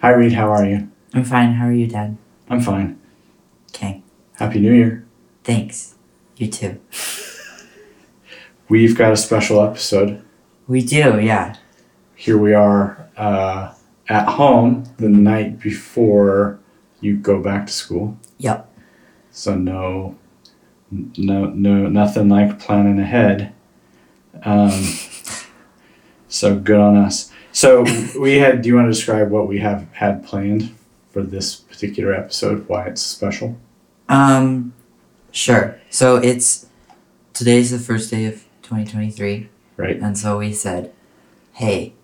Hi, Reed. How are you? I'm fine. How are you, Dad? I'm fine. Okay. Happy New Year. Thanks. You too. We've got a special episode. We do, yeah. Here we are uh, at home the night before you go back to school. Yep. So no, no, no, nothing like planning ahead. Um, so good on us. So we had. Do you want to describe what we have had planned for this particular episode? Why it's special? Um, sure. So it's today's the first day of 2023, Right. and so we said, "Hey,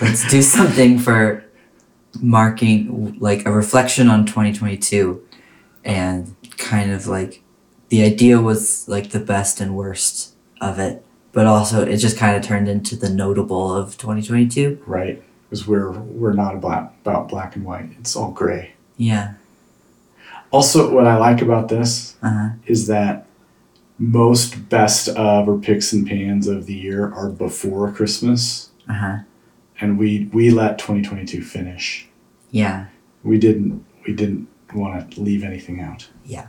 let's do something for marking like a reflection on 2022," and kind of like the idea was like the best and worst of it, but also it just kind of turned into the notable of 2022. Right. Because we're we're not about about black and white. It's all gray. Yeah. Also, what I like about this Uh huh. is that most best of or picks and pans of the year are before Christmas, Uh huh. and we we let 2022 finish. Yeah. We didn't we didn't want to leave anything out. Yeah.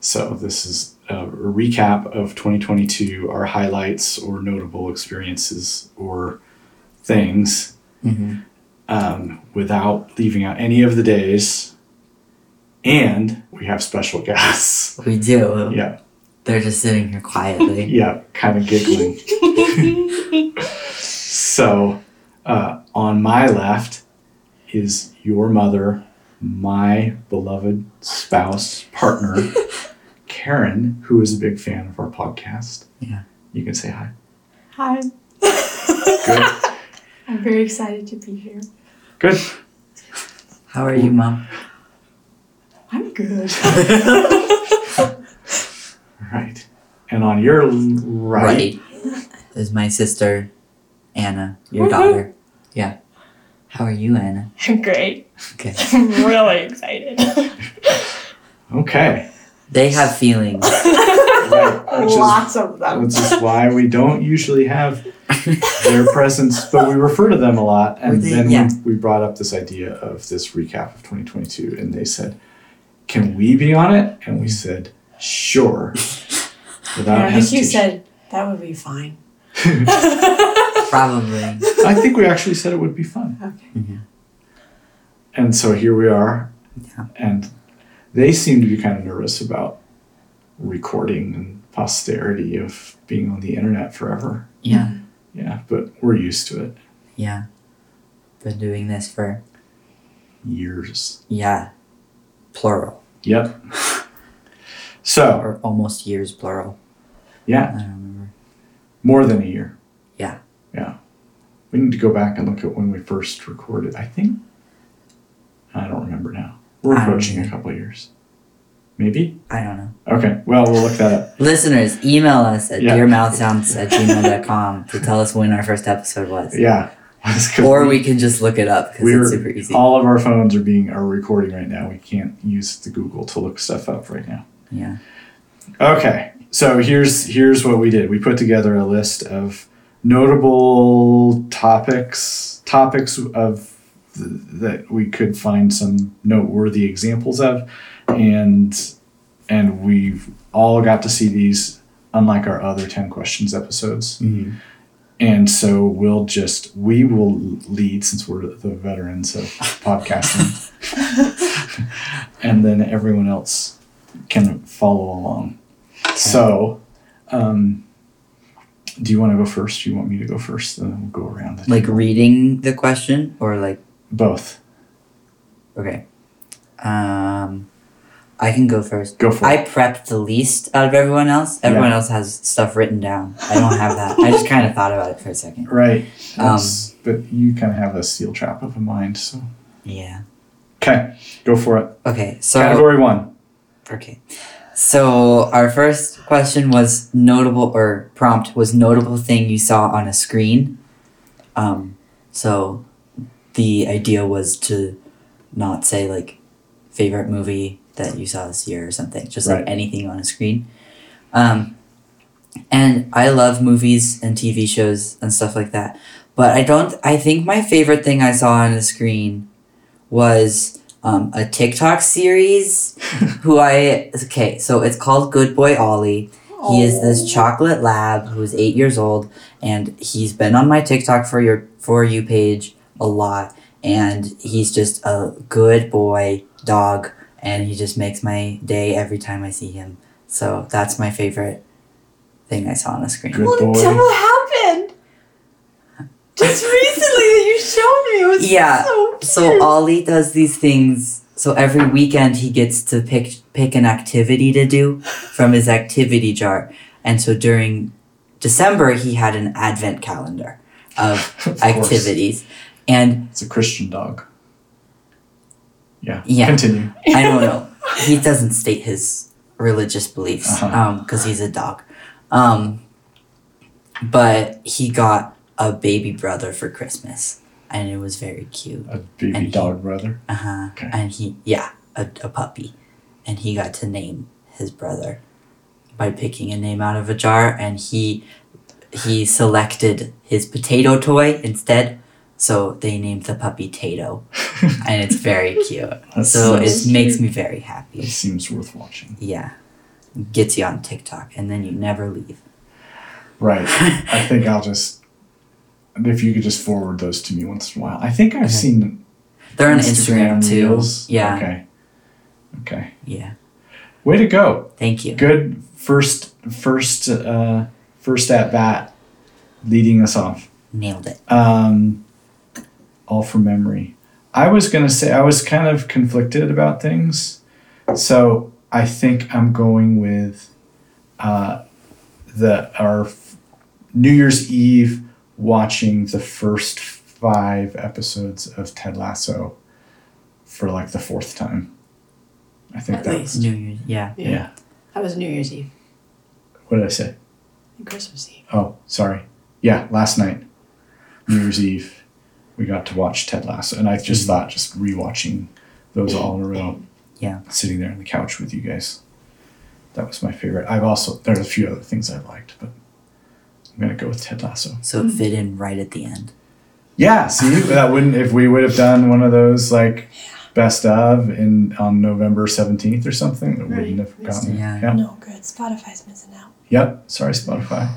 So this is a recap of 2022, our highlights or notable experiences or things, Mm-hmm. um, without leaving out any of the days. And we have special guests. We do. Yeah, They're just sitting here quietly. yeah, kind of giggling. So, uh, on my left is your mother, my beloved spouse, partner, Karyn, who is a big fan of our podcast. Yeah. You can say hi. Hi. Good. I'm very excited to be here. Good. How are you, Mom? I'm good. Right. And on your l- right, Is my sister, Anna, your Woohoo. daughter. Yeah. How are you, Anna? I'm great. Okay. I'm really excited. okay. They have feelings. Right. Which is, Lots of them. which is why we don't usually have their presence, but we refer to them a lot. And We do, then yeah. we, we brought up this idea of this recap of 2022, and they said, "Can we be on it?" And we said, "Sure." Without Yeah, I think you said that would be fine. Probably. I think we actually said it would be fun. Okay. Mm-hmm. And so here we are. Yeah. And they seem to be kind of nervous about recording and posterity of being on the internet forever. Yeah. Yeah, but we're used to it. Yeah. Been doing this for, Years. yeah, plural. Yep. So, Or almost years, plural. yeah, I don't remember. more than a year. Yeah. Yeah. We need to go back and look at when we first recorded. I think. I don't remember now. We're approaching a couple years. Maybe? I don't know. Okay, well, we'll look that up. Listeners, email us at Yeah. dearmouthsounds at gmail.com to tell us when our first episode was. Yeah. Or we can just look it up because it's super easy. all of our phones are being are recording right now. We can't use the Google to look stuff up right now. Yeah. Okay, so here's here's what we did. We put together a list of notable topics topics of th- that we could find some noteworthy examples of, and and we've all got to see these. Unlike our other ten questions episodes, Mm-hmm. and so we'll just we will lead since we're the veterans of podcasting, and then everyone else can follow along. So, um, do you want to go first? Do you want me to go first? Then we'll go around. The Like table. reading the question or like, both. okay. Um, I can go first. Go for I it. prepped the least out of everyone else. Everyone else has stuff written down. I don't have that. I just kind of thought about it for a second. Right. Um, but you kind of have a steel trap of a mind. So Yeah. okay, go for it. Okay. So Category one. okay. So our first question was notable or prompt was notable thing you saw on a screen. Um, so the idea was to not say like favorite movie that you saw this year or something, just like anything on a screen. Um, and I love movies and TV shows and stuff like that. But I don't. I think my favorite thing I saw on the screen was um, a TikTok series. who I okay, so it's called Good Boy Ollie. He is this chocolate lab who's eight years old, and he's been on my TikTok for your for you page a lot. And he's just a good boy dog, and he just makes my day every time I see him. So that's my favorite thing I saw on the screen. Good Well, boy. tell what happened. Just recently that you showed me. It was Yeah, so cute. So Ollie does these things. So every weekend he gets to pick pick an activity to do from his activity jar. And so during December he had an advent calendar of Of course. And It's a Christian dog. Yeah. Yeah. Continue. I don't know. He doesn't state his religious beliefs Uh-huh. um because he's a dog. Um but he got a baby brother for Christmas and it was very cute. A baby And he- dog brother. Uh huh. Okay. And he, yeah, a, a puppy. And he got to name his brother by picking a name out of a jar, and he he selected his potato toy instead. So they named the puppy Tato, and it's very cute. So it seems- makes me very happy. It seems worth watching. Yeah, gets you on TikTok, and then you never leave. Right. I think I'll just if you could just forward those to me once in a while. I think I've Okay. seen They're on Instagram, too. Reels. Yeah, Okay. Okay. yeah. Way to go. Thank you. Good first first uh first at bat leading us off. Nailed it. Um all from memory. I was gonna say I was kind of conflicted about things. So I think I'm going with uh the our New Year's Eve watching the first five episodes of Ted Lasso for like the fourth time. I think At that least. was New Year's, yeah. yeah. That was New Year's Eve What did I say? Christmas Eve. Oh, sorry. Yeah, last night, New Year's Eve, we got to watch Ted Lasso, and I just mm. thought just rewatching those all in a row. Yeah. Sitting there on the couch with you guys, that was my favorite. I've also there's a few other things I liked, but I'm gonna go with Ted Lasso. So it fit in right at the end. Yeah, see that wouldn't if we would have done one of those like best of in on November seventeenth or something, it Right, wouldn't have missed gotten. it. Yeah. No good. Spotify's missing out. Yep. Sorry, Spotify.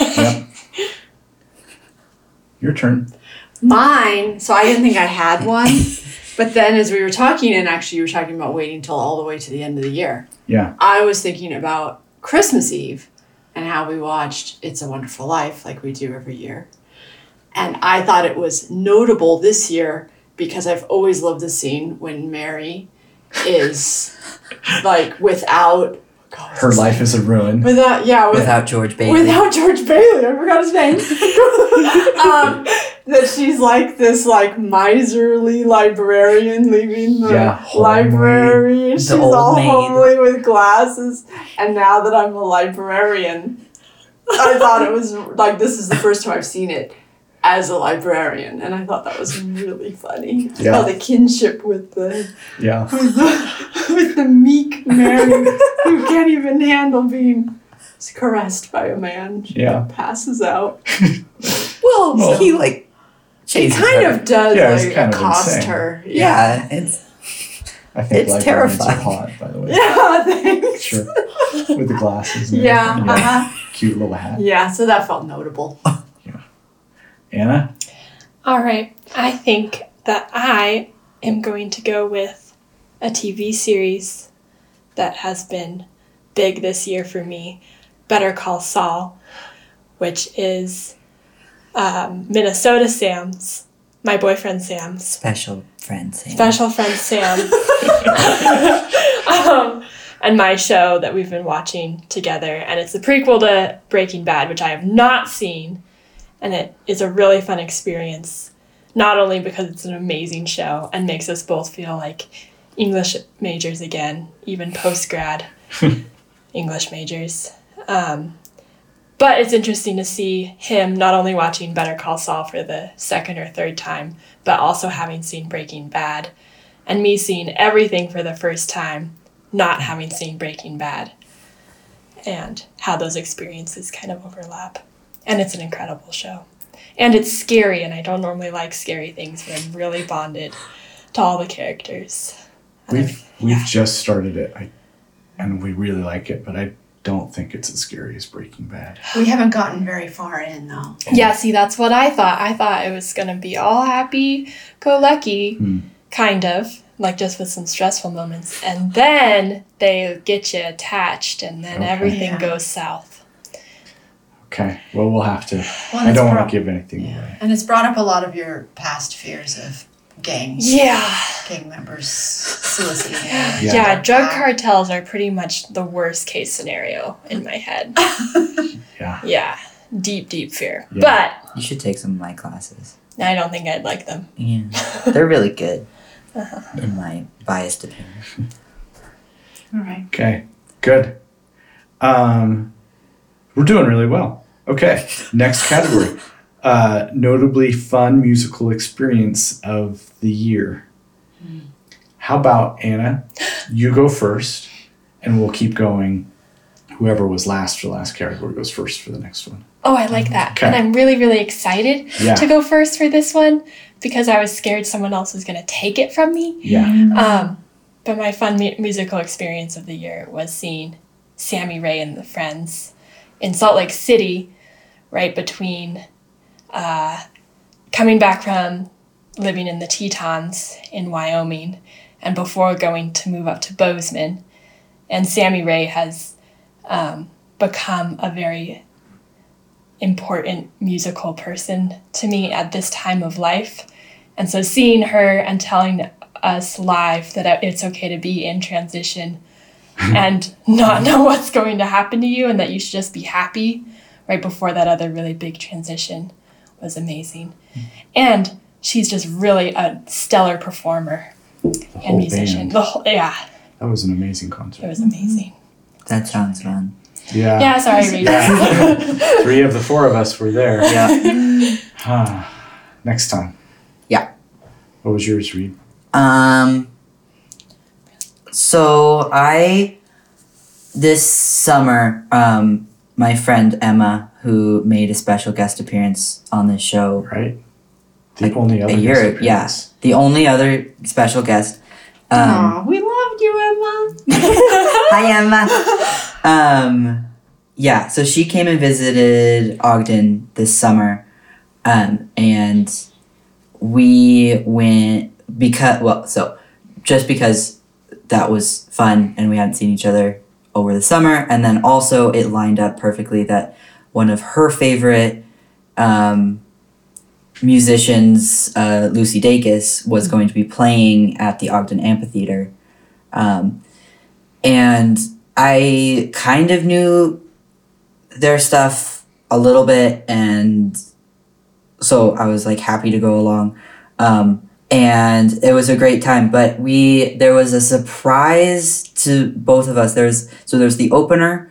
Yep. Your turn. Mine, so I didn't think I had one. but then as we were talking, and actually you were talking about waiting till all the way to the end of the year, Yeah. I was thinking about Christmas Eve and how we watched It's a Wonderful Life like we do every year. And I thought it was notable this year because I've always loved the scene when Mary is like without God, Her life name? is a ruin. without yeah with, Without George Bailey. Without George Bailey, I forgot his name. um, that she's like this like miserly librarian leaving the Yeah, library. She's all maid. homely with glasses. And now that I'm a librarian, I thought it was like this is the first time I've seen it as a librarian, and I thought that was really funny. Yeah. Oh, the kinship with the Yeah. with the, with the meek Mary who can't even handle being caressed by a man. She Yeah. passes out. well, Well, he like It chases kind her. of does Yeah, it's like kind of accost insane. her. Yeah, it's I think It's librarians terrifying. are hot, by the way. Yeah, thanks. Sure. With the glasses. And Yeah, everything. uh-huh. Cute little hat. yeah, so that felt notable. yeah. Anna? All right. I think that I am going to go with a TV series that has been big this year for me Better Call Saul, which is um, Minnesota Sam's, my boyfriend Sam's special friend Sam. special friend Sam, um, and my show that we've been watching together. And it's the prequel to Breaking Bad, which I have not seen, and it is a really fun experience. Not only because it's an amazing show and makes us both feel like English majors again, even post grad English majors. Um, but it's interesting to see him not only watching Better Call Saul for the second or third time, but also having seen Breaking Bad, and me seeing everything for the first time, not having seen Breaking Bad, and how those experiences kind of overlap. And it's an incredible show. And it's scary, and I don't normally like scary things, but I'm really bonded to all the characters. We've we've just started it, I, and we really like it, but I don't think it's as scary as Breaking Bad. We haven't gotten very far in though. Yeah, see, that's what I thought. I thought it was gonna be all happy go lucky, Hmm. kind of, like just with some stressful moments. And then they get you attached, and then Okay. everything Yeah. goes south. Okay, well we'll have to. Well, I don't want to give anything Yeah. away. And it's brought up a lot of your past fears of gangs, Yeah. gang members soliciting you. Yeah, Yeah. drug cartels are pretty much the worst case scenario in my head. Yeah. Yeah, deep, deep fear. Yeah. You should take some of my classes. I don't think I'd like them. Yeah, they're really good, Uh-huh. in my biased opinion. All right. Okay, good. Um, we're doing really well. Okay, next category. Uh, notably fun musical experience of the year. How about Anna? You go first, and we'll keep going. Whoever was last for last category goes first for the next one. Oh, I like that. Okay. And I'm really, really excited Yeah. to go first for this one because I was scared someone else was going to take it from me. Yeah. Um, but my fun mu- musical experience of the year was seeing Sammy Rae and the Friends in Salt Lake City, right between uh, coming back from living in the Tetons in Wyoming and before going to move up to Bozeman. And Sammy Rae has um, become a very important musical person to me at this time of life. And so seeing her and telling us live that it's okay to be in transition and not know what's going to happen to you and that you should just be happy right before that other really big transition was amazing. And she's just really a stellar performer The and whole musician. band. The whole, yeah, That was an amazing concert. it was amazing. That sounds fun. Yeah. Yeah, sorry, Rita. Yeah. Three of the four of us were there. Yeah. Ah, next time. Yeah. What was yours, Reed? Um. So I, this summer, um, my friend Emma, who made a special guest appearance on this show, Right? The Like, only other a year, guest yeah, the only other special guest. Um, Aw, we loved you, Emma. Hi, Emma. um, yeah, so she came and visited Ogden this summer, um, and we went because well, so just because that was fun and we hadn't seen each other over the summer, and then also it lined up perfectly that one of her favorite um, musicians, uh, Lucy Dacus, was going to be playing at the Ogden Amphitheater. Um, and I kind of knew their stuff a little bit, and so I was like happy to go along. Um, and it was a great time, but we there was a surprise to both of us. There's so there's the opener,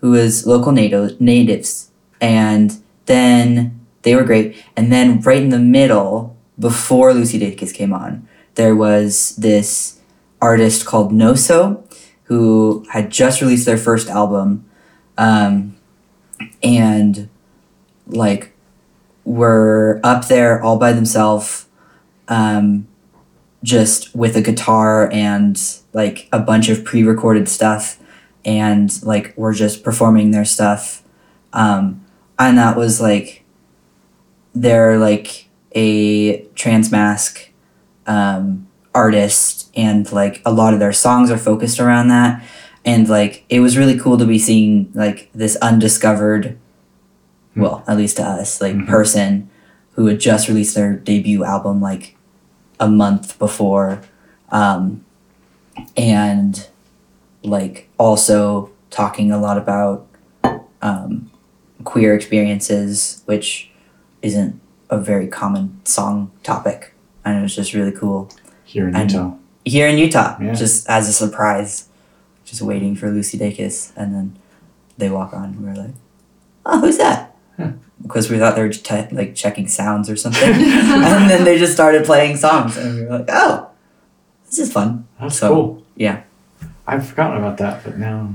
who is local native natives, and then they were great, and then right in the middle, before Lucy Dacus came on, there was this artist called Noso, who had just released their first album, um, and like were up there all by themselves, um, just with a guitar and like a bunch of pre-recorded stuff, and like were just performing their stuff, um, and that was like they're like a trans mask um, artist and like a lot of their songs are focused around that. And like it was really cool to be seeing like this undiscovered well at least to us like Mhm. person who had just released their debut album like a month before. Um, and like also talking a lot about um, queer experiences which isn't a very common song topic and it was just really cool Here in And- Utah. here in Utah, Yeah. just as a surprise, just waiting for Lucy Dacus, and then they walk on, and we're like, "Oh, who's that?" Huh. Because we thought they were te- like checking sounds or something, and then they just started playing songs, and we were like, "Oh, this is fun." That's So, cool. yeah. I've forgotten about that, but now,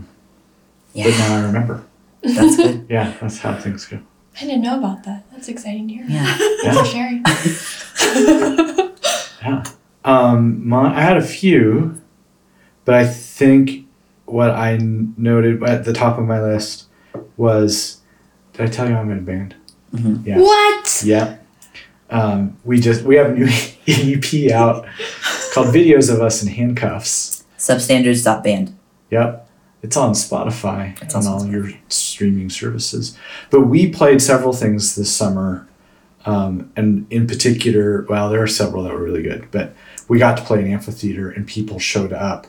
Yeah, but now I remember. that's good. Yeah, that's how things go. I didn't know about that. That's exciting to hear. Yeah. Thanks for sharing. Yeah. Um, my, I had a few, but I think what I noted at the top of my list was did I tell you I'm in a band? Yeah. What? Yeah. Um, we just we have a new EP out called "Videos of Us in Handcuffs." Substandards.band. Yep, it's on Spotify It's on on all your streaming services. But we played several things this summer, um, and in particular, well, there are several that were really good. But we got to play an amphitheater, and people showed up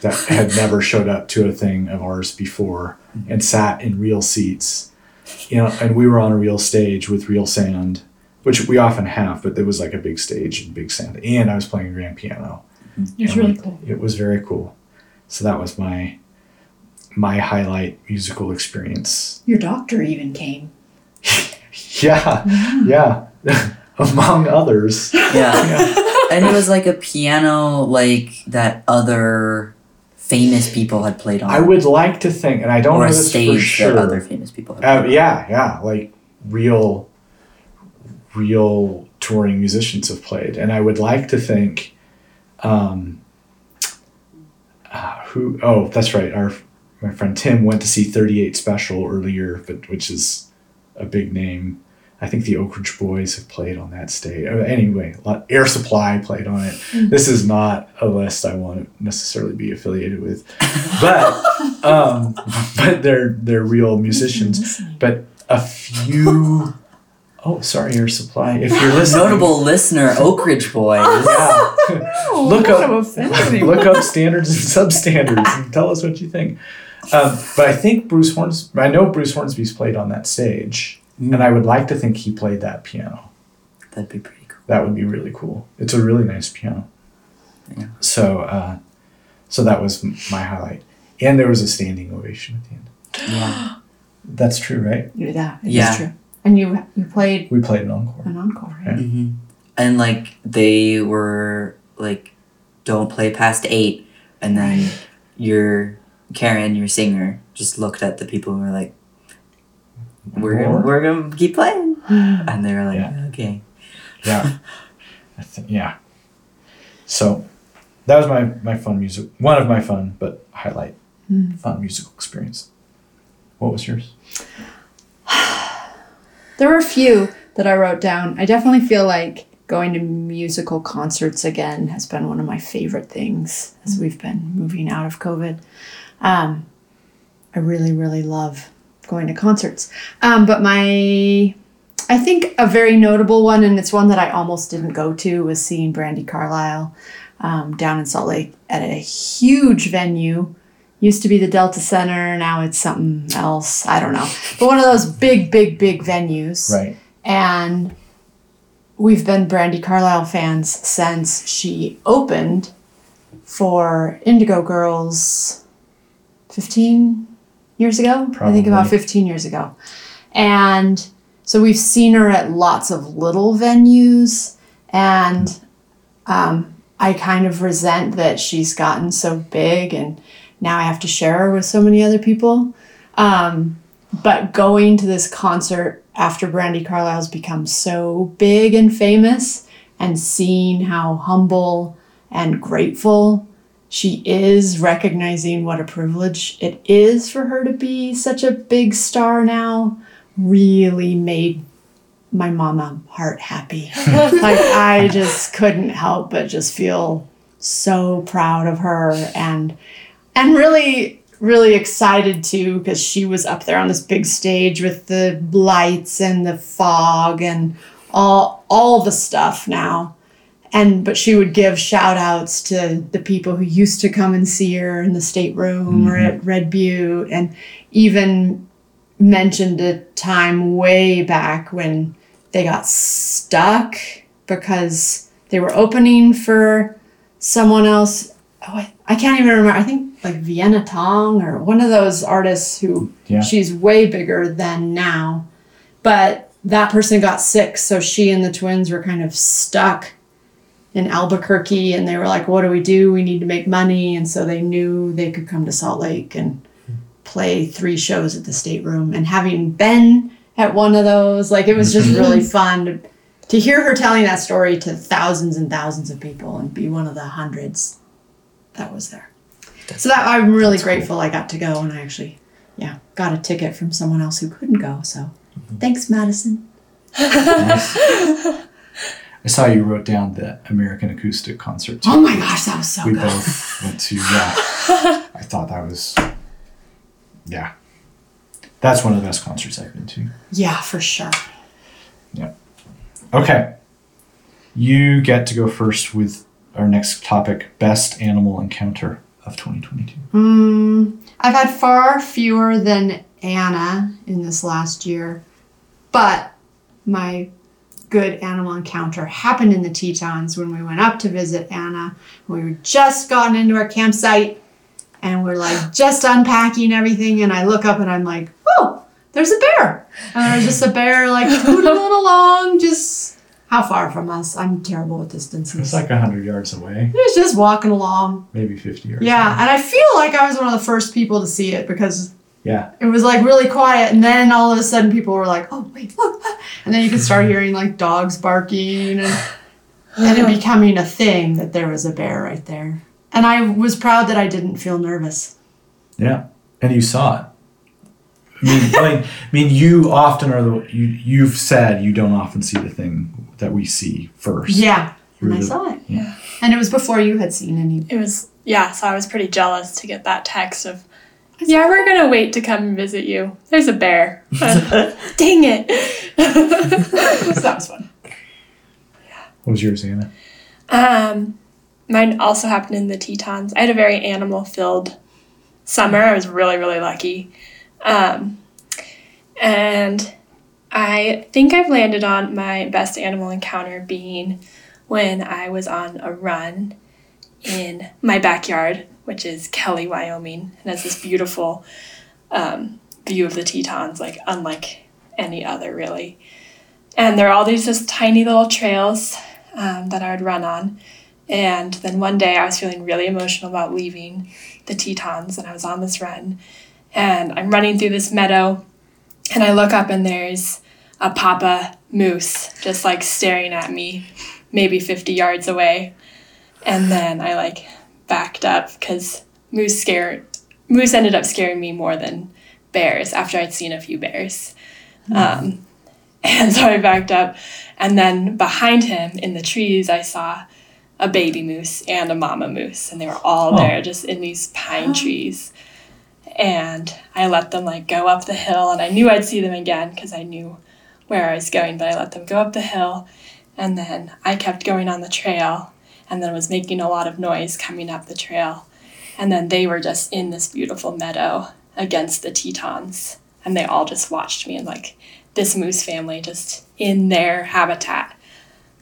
that had never showed up to a thing of ours before, and sat in real seats. You know, and we were on a real stage with real sound, which we often have. But it was like a big stage and big sound, and I was playing grand piano. It's And really cool. It was very cool. So that was my my highlight musical experience. Your doctor even came. Yeah, yeah. Among others. Yeah. and it was like a piano like that other famous people had played on. I would like to think, and I don't or know a this for stage sure. that other famous people had Uh, played yeah, yeah, like real, real touring musicians have played, and I would like to think, um, uh, who? Oh, that's right. Our my friend Tim went to see Thirty Eight Special earlier, but which is a big name. I think the Oak Ridge Boys have played on that stage. Uh, Anyway, a lot- Air Supply played on it. This is not a list I want to necessarily be affiliated with, but um, but they're they're real musicians. But a few. Oh, sorry, Air Supply. If you're listening, Notable listener, Oak Ridge Boys. Yeah. look up would've offended me. look up standards and substandards and tell us what you think. Um, but I think Bruce Horns. I know Bruce Hornsby's played on that stage, Mm. and I would like to think he played that piano. That'd be pretty cool. That would be really cool. It's a really nice piano. Yeah. So, uh, so that was my highlight, and there was a standing ovation at the end. Yeah. That's true, right? Yeah, it is Yeah. true. And you you played We played an encore. an encore, right? Yeah. hmm And like they were like, don't play past eight, and then your Karen, your singer, just looked at the people and were like, "We're More? gonna, we're gonna keep playing," and they were like, Yeah. "Okay." Yeah. I think yeah. So that was my my fun music. One of my fun, but highlight fun musical experience. What was yours? There were a few that I wrote down. I definitely feel like going to musical concerts again has been one of my favorite things as we've been moving out of COVID. Um, I really, really love going to concerts. Um, but my, I think a very notable one, and it's one that I almost didn't go to, was seeing Brandi Carlile um, down in Salt Lake at a huge venue. Used to be the Delta Center, now it's something else. I don't know. But one of those big, big, big venues. Right. And we've been Brandi Carlile fans since she opened for Indigo Girls 15 years ago. I think about 15 years ago. And so we've seen her at lots of little venues. And um, I kind of resent that she's gotten so big and now I have to share her with so many other people. Um, but going to this concert after Brandi Carlile's become so big and famous and seeing how humble and grateful she is, recognizing what a privilege it is for her to be such a big star now, really made my mama heart happy. like I just couldn't help but just feel so proud of her and and really really excited too because she was up there on this big stage with the lights and the fog and all all the stuff now. And but she would give shout outs to the people who used to come and see her in the stateroom or mm-hmm. at red butte and even mentioned a time way back when they got stuck because they were opening for someone else oh I, I can't even remember. I think like Vienna Teng or one of those artists who Yeah. she's way bigger than now. But that person got sick so she and the twins were kind of stuck in albuquerque and they were like what do we do? We need to make money. And so they knew they could come to salt lake and play three shows at the stateroom. And having been at one of those. Like it was just really fun to, to hear her telling that story to thousands and thousands of people and be one of the hundreds that was there. so that I'm really grateful I got to go and I actually, yeah, got a ticket from someone else who couldn't go. So mm-hmm. thanks, Madison. I saw you wrote down the American Acoustic concert. too. Oh my gosh, that was so we good. both went to. Yeah, I thought that was. Yeah, that's one of the best concerts I've been to. Yeah, for sure. Yep. Okay, you get to go first with our next topic: best animal encounter of 2022. Mm, I've had far fewer than Anna in this last year, but my good animal encounter happened in the Tetons when we went up to visit Anna. We were just gotten into our campsite and we're like just unpacking everything. And I look up and I'm like, oh, there's a bear. And there's just a bear like tootling along, just how far from us? I'm terrible with distances. It's like hundred yards away, It was just walking along. maybe 50 yards. Yeah, away. and I feel like I was one of the first people to see it because yeah. it was like really quiet, and then all of a sudden people were like, "Oh wait, look!" And then you could start hearing like dogs barking, and and it becoming a thing that there was a bear right there. And I was proud that I didn't feel nervous. Yeah, and you saw it. I mean, I mean, you often are the you. You've said you don't often see the thing that we see first. Yeah, and I Really? saw it. Yeah. And it was before you had seen any. It was yeah, so I was pretty jealous to get that text of yeah, we're gonna wait to come and visit you. There's a bear. Dang it. so that was fun. What was yours, Anna? Um, mine also happened in the Tetons. I had a very animal filled summer. I was really, really lucky. Um, and I think I've landed on my best animal encounter being when I was on a run in my backyard, which is Kelly, Wyoming, and has this beautiful um, view of the Tetons, like unlike any other, really. And there are all these just tiny little trails um, that I would run on. And then one day I was feeling really emotional about leaving the Tetons and I was on this run. And I'm running through this meadow and I look up and there's a papa moose just like staring at me, maybe 50 yards away. And then I like backed up because moose scared moose ended up scaring me more than bears after I'd seen a few bears. Um, and so I backed up and then behind him in the trees, I saw a baby moose and a mama moose, and they were all Oh. there just in these pine trees. And I let them like go up the hill, and I knew I'd see them again because I knew where I was going, but I let them go up the hill, and then I kept going on the trail, and then was making a lot of noise coming up the trail. And then they were just in this beautiful meadow against the Tetons, and they all just watched me and like this moose family just in their habitat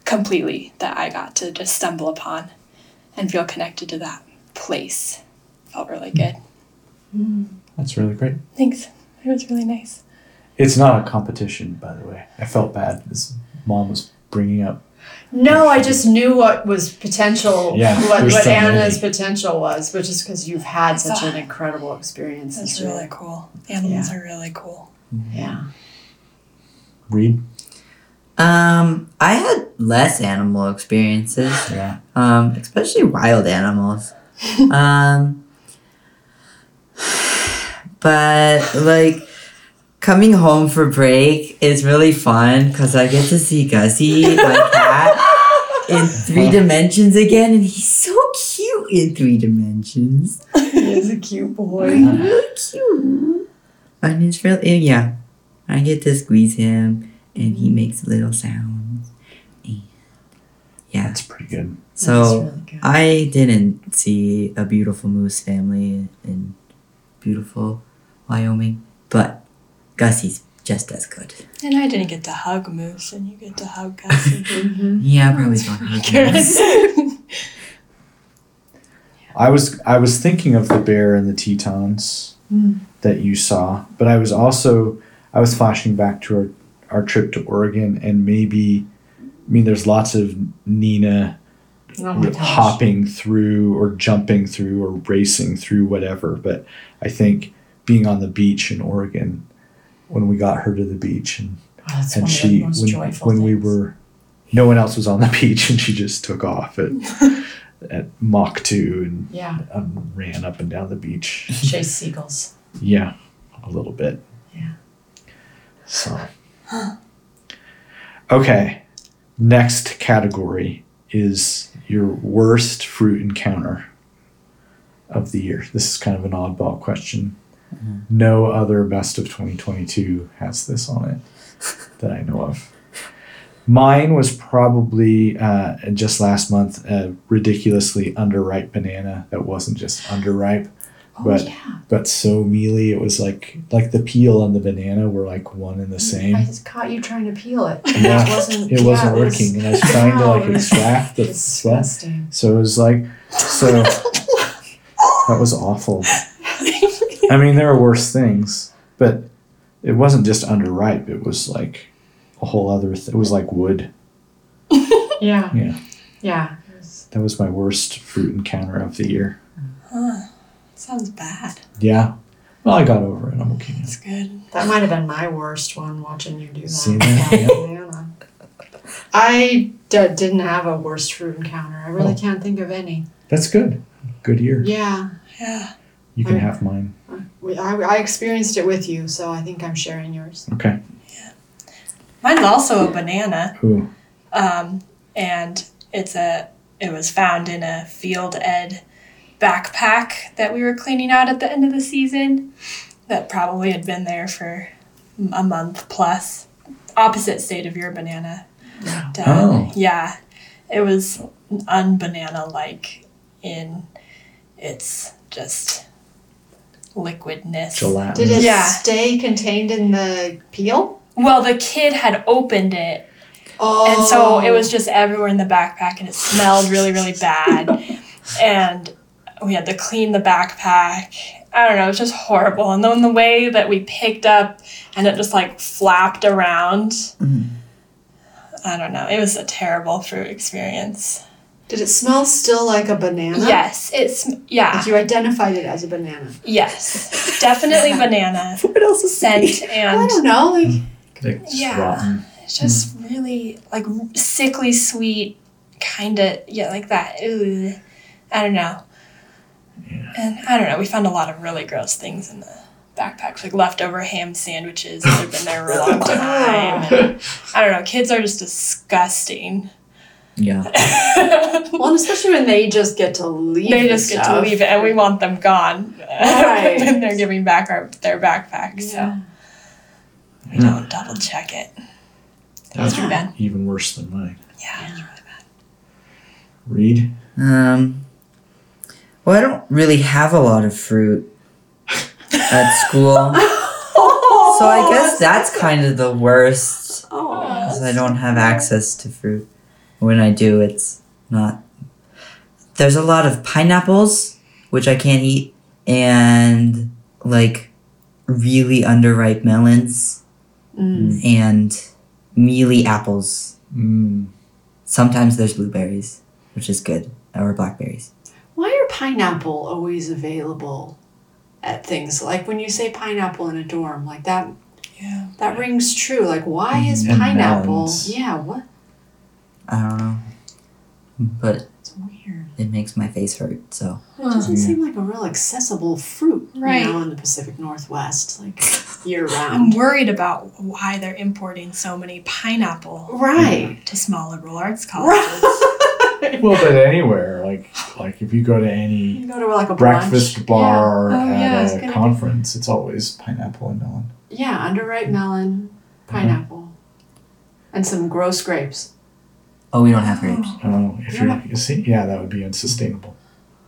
completely that I got to just stumble upon and feel connected to that place. Felt really good. That's really great. Thanks. It was really nice. It's not a competition, by the way. I felt bad as mom was bringing up. No, I just knew what was potential, Yeah, what, what so Anna's many. potential was, which is because you've had such saw- an incredible experience That's this year. really cool. Animals are really cool. Yeah. Reed. Um, I had less animal experiences. Yeah. um, especially wild animals. um, but like coming home for break is really fun because I get to see Gussie, my cat, in three dimensions again, and he's so cute in three dimensions. He is a cute boy. He's really cute, and it's really yeah. I get to squeeze him, and he makes little sounds. And yeah, That's pretty good. so. Really good. I didn't see a beautiful moose family in beautiful Wyoming, but Gussie's just as good. And I didn't get to hug Moose, and you get to hug Gussie. Mhm. Yeah, I probably don't hug moose. I was I was thinking of the bear and the Tetons Mm. that you saw, but I was also I was flashing back to our our trip to Oregon and maybe I mean there's lots of Nina Oh hopping through or jumping through or racing through whatever, but I think being on the beach in Oregon when we got her to the beach and Oh, and she of the most when, when we were no one else was on the beach and she just took off at at Mach 2 and Yeah, um, ran up and down the beach. chase seagulls. Yeah, a little bit. Yeah. So. Okay. Next category is your worst fruit encounter of the year. This is kind of an oddball question. No other best of 2022 has this on it that I know of. Mine was probably uh, just last month a ridiculously underripe banana that wasn't just underripe, Oh But- yeah, but so mealy it was like like the peel and the banana were like one and the same. I just caught you trying to peel it. Yeah, it wasn't. It yeah, wasn't was working, and I was trying to like extract the sweat. So it was like so that was awful. I mean, there are worse things, but it wasn't just underripe. It was like a whole other. Th- it was like wood. Yeah. Yeah. Yeah. Was- That was my worst fruit encounter of the year. Sounds bad. Yeah. Well, I got over it. I'm okay. now. It's good. That might have been my worst one watching you do that. See that? Yeah. I d- didn't have a worst fruit encounter. I really Oh. can't think of any. That's good. Good year. Yeah. Yeah. You can I- have mine. I, I experienced it with you, so I think I'm sharing yours. Okay. Yeah. Mine's also a banana. Ooh. Um, and it's a it was found in a field ed backpack that we were cleaning out at the end of the season that probably had been there for a month plus opposite state of your banana But, uh, Oh. yeah it was unbanana like in its just liquidness Gelatin. Did it Yeah. stay contained in the peel? well the kid had opened it Oh. And so it was just everywhere in the backpack and it smelled really, really bad. and we had to clean the backpack. I don't know, it was just horrible. And then the way that we picked up and it just like flapped around. Mhm. I don't know. It was a terrible fruit experience. Did it smell still like a banana? Yes, it's yeah. Like you identified it as a banana. Yes. Definitely banana What else is scent I don't know. Like mm, It's Yeah. rotten. it's just mm. really like sickly sweet kind of yeah like that Ooh. i don't know Yeah. and i don't know we found a lot of really gross things in the backpacks like leftover ham sandwiches that have been there for a long time and, i don't know kids are just disgusting Yeah. well, especially when they just get to leave. they the just get to leave it and we want them gone Right. when they're giving back our, their backpacks so Yeah. we don't double check it That's pretty bad. even worse than mine. yeah Reed. Um. Well, I don't really have a lot of fruit at school, so I guess that's kind of the worst. Oh. Because I don't have access to fruit. When I do, it's not. There's a lot of pineapples, which I can't eat, and like really underripe melons Mm. and mealy apples. Mm. Sometimes there's blueberries, which is good, or blackberries. Why are pineapple always available at things like when you say pineapple in a dorm? Like that. yeah That rings true. Like why is And pineapple? melons. Yeah. What? I don't know, but It's weird. it makes my face hurt. So It doesn't Yeah. seem like a real accessible fruit, Right. you know, in the Pacific Northwest, like year round. i'm worried about why they're importing so many pineapple Right. to small liberal arts colleges. Right. Well, but anywhere, like like if you go to any You go to like a breakfast brunch. bar Yeah. Oh, yeah, it's a at good a idea. conference, it's always pineapple and melon. Yeah, yeah underripe mm-hmm. melon, uh-huh. pineapple, and some gross grapes. Oh, we don't have grapes. Oh, if You're you're, not- you see, yeah, that would be unsustainable.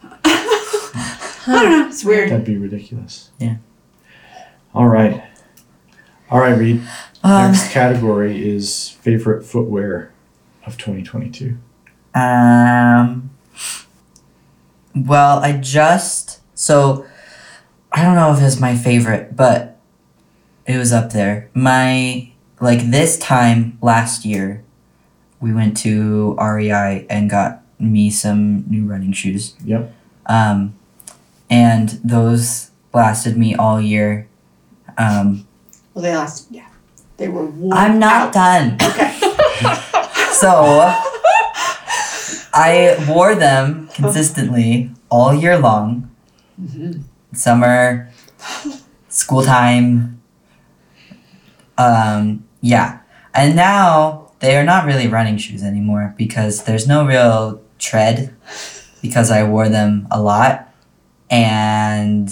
I don't know. It's weird. That'd be ridiculous. Yeah. All right. All right, Reed. Um, Next category is favorite footwear of 2022. Um. Well, I just so I don't know if it's my favorite, but it was up there. My like this time last year, we went to REI and got me some new running shoes. Yep. Um, and those lasted me all year. Um, Well, they last. Yeah, they were. Worn I'm not out. done. Okay. So I wore them consistently all year long. Summer, school time. Um, yeah. And now they are not really running shoes anymore because there's no real tread because I wore them a lot and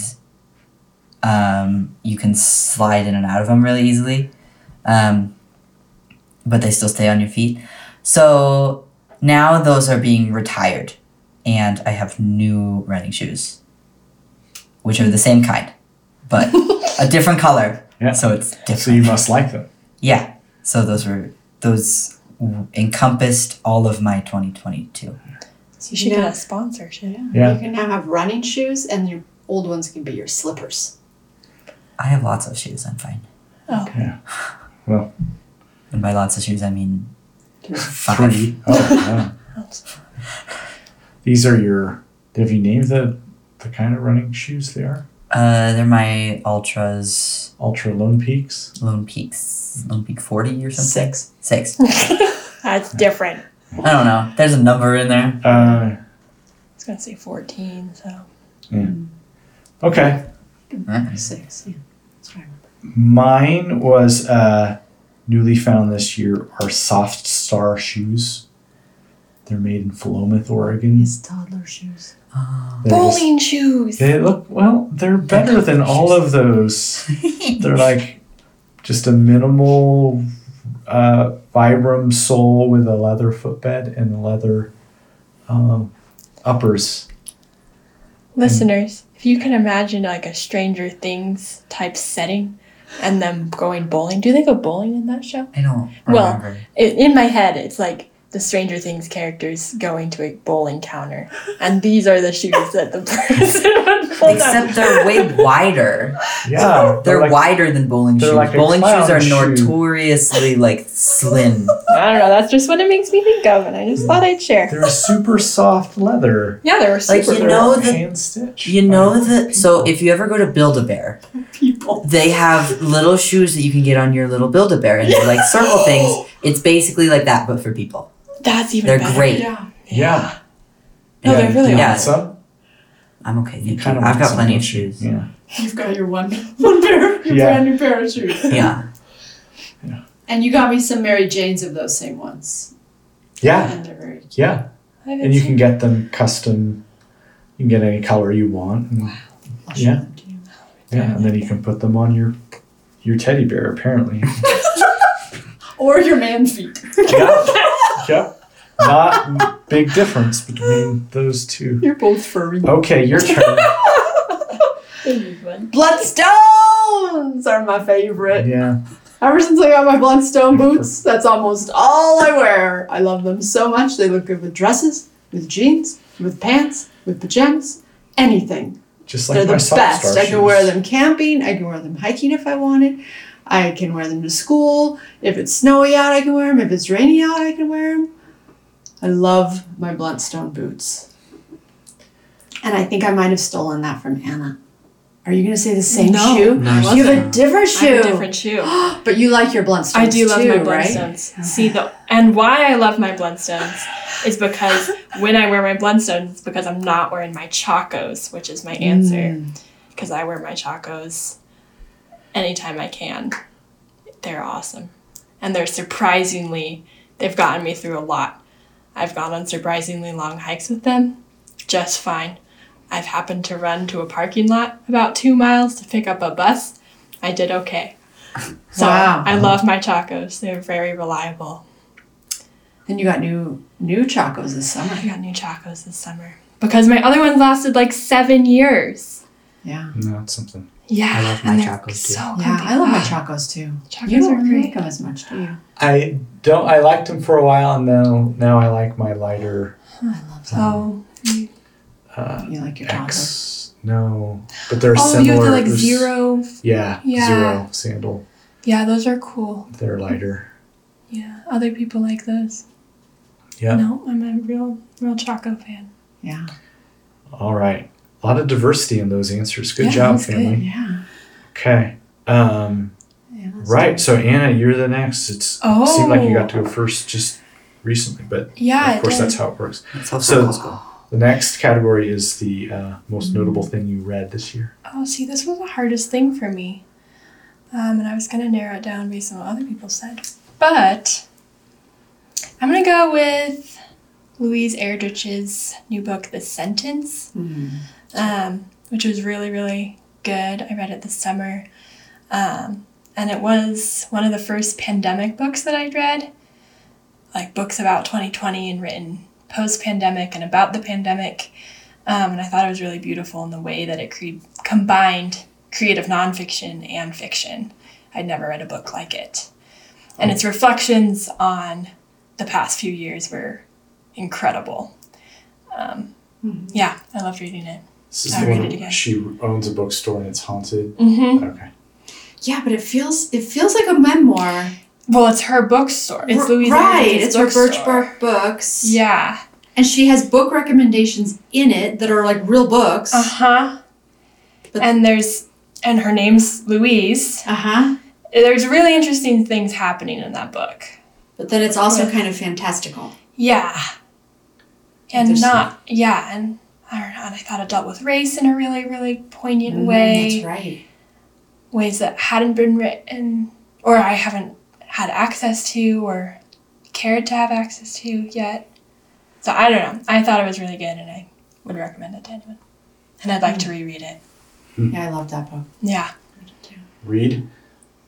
um, you can slide in and out of them really easily. Um, but they still stay on your feet. So now those are being retired, and I have new running shoes, which are the same kind, but a different color. Yeah. So it's different. So you must like them. yeah. So those were those encompassed all of my 2022. So You should get a sponsorship. Yeah. You can now have running shoes, and your old ones can be your slippers. I have lots of shoes. I'm fine. Yeah. Well, And by lots of shoes, I mean five. three. Oh, wow. These are your. Have you named the the kind of running shoes they are? Uh, they're my altras, Altra Lone Peaks. Lone Peaks, Lone Peak 40 or something. Six. Six. That's different. I don't know. There's a number in there. Uh, I was gonna say 14, so. okay. Six. Yeah. That's what I remember. Mine was uh, newly found this year are Soft Star shoes. They're made in Philomath, Oregon. His toddler shoes. They're just- Bowling shoes! They look well. They're better than all of those. They're like just a minimal uh, Vibram sole with a leather footbed and leather um, uppers. Listeners, if you can imagine like a Stranger Things type setting and them going bowling, do they go bowling in that show? I don't Well, remember. I in my head, it's like the Stranger Things characters going to a bowling counter, and these are the shoes that the person would pull down. Except they're way wider. Yeah, They're like, wider than bowling shoes. like bowling shoes are shoe. notoriously like slim. I don't know. That's just what it makes me think of, and I just thought I'd share. They're super soft leather. Yeah, they were Like, super. you cool. know the- hand stitch. You know that. So if you ever go to Build a Bear, People. they have little shoes that you can get on your little Build a Bear, and they're like circle things. It's basically like that, but for people. That's even They're better. great. Yeah. Yeah. No, they're really you want awesome. Some? I'm okay. You Thank you. kind of I've got plenty of shoes. Yeah. You've got your one one pair, your Yeah. brand new pair of shoes. Yeah. yeah. And you got me some Mary Janes of those same ones. Yeah. And they're very cute. Yeah. I haven't And you seen- can get them custom. You can get any color you want. And, I'll Yeah. them yeah. And then you can put them on your your teddy bear. Apparently. Or your man feet. yep. Yep. Not big difference between those two. You're both furry. Okay, your turn. That'd be fun. Blundstones are my favorite. Yeah. Ever since I got my Blundstone boots, that's almost all I wear. I love them so much. They look good with dresses, with jeans, with pants, with pajamas, anything. Just like They're my the soft best. star I can wear them camping. I can wear them hiking if I wanted. I can wear them to school. If it's snowy out, I can wear them. If it's rainy out, I can wear them. I love my Blundstone boots. And I think I might have stolen that from Anna. Are you going to say the same No, shoe? No, You have a doesn't. different I shoe. have a different shoe. but you like your Blundstones I do love too, my right? blundstones. See the and why I love my blundstones is because when I wear my blundstones, it's because I'm not wearing my chacos, which is my answer. Mm. Because I wear my chacos anytime I can. They're awesome, and they're surprisingly they've gotten me through a lot. I've gone on surprisingly long hikes with them, just fine. I've happened to run to a parking lot about two miles to pick up a bus. I did okay. So Wow. I love my chacos. They're very reliable. And you got new new chacos this summer. I got new chacos this summer because my other ones lasted like seven years. Yeah. No, it's something. Yeah, I love my Chacos, too. So Yeah. I love my chacos too. Chacos you don't are really great. like them as much, do you? I don't. I liked them for a while, and now now I like my lighter I love them. Oh, uh, You like your tacos. X. No, but they're oh, similar. you have the like zero. Yeah, Yeah. zero sandal. Yeah, those are cool. They're lighter. Yeah, other people like those. Yeah. No, I'm a real, real Chaco fan. Yeah. All right. A lot of diversity in those answers. Good Yeah, job, that's good. family. Yeah. Okay. Um, Yeah. Right. So Anna, you're the next. It's it seemed like you got to Oh. go first just recently, but Yeah, of course did. that's how it works. That's how So- circles. The next category is the uh, most notable thing you read this year. Oh, see, this was the hardest thing for me. Um, and I was going to narrow it down based on what other people said. But I'm going to go with Louise Erdrich's new book, The Sentence, um, which was really, really good. I read it this summer. Um, and it was one of the first pandemic books that I'd read, like books about 2020 and written post pandemic and about the pandemic. Um, and I thought it was really beautiful in the way that it cre- combined creative nonfiction and fiction. I'd never read a book like it. And its reflections on the past few years were incredible. Um, Yeah, I loved reading it. This is I'll the read one it again. she owns a bookstore and it's haunted. Mm-hmm. Okay. Yeah, but it feels it feels like a memoir. Well, it's her bookstore. It's R- Louise right. It's her bookstore. Birchbark books. Yeah. and she has book recommendations in it that are like real books. Uh huh. But- And there's and her name's Louise. Uh huh. There's really interesting things happening in that book. But then it's also With- kind of fantastical. Yeah. And not yeah, and I don't know, and I thought it dealt with race in a really, really poignant Mhm, way. That's right. Ways that hadn't been written or I haven't had access to or cared to have access to yet. So I don't know. I thought it was really good and I would recommend it to anyone. And I'd like to reread it. Yeah, I love that book. Yeah. Read.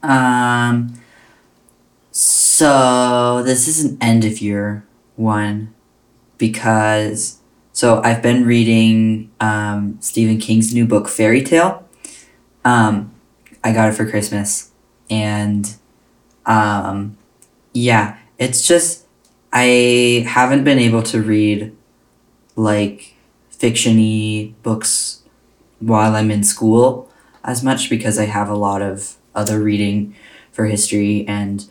Um. So this is an end of year one, because so I've been reading um, Stephen King's new book Fairy Tale. Um, I got it for Christmas, and um, yeah, it's just I haven't been able to read like fictiony books while I'm in school as much because I have a lot of other reading for history and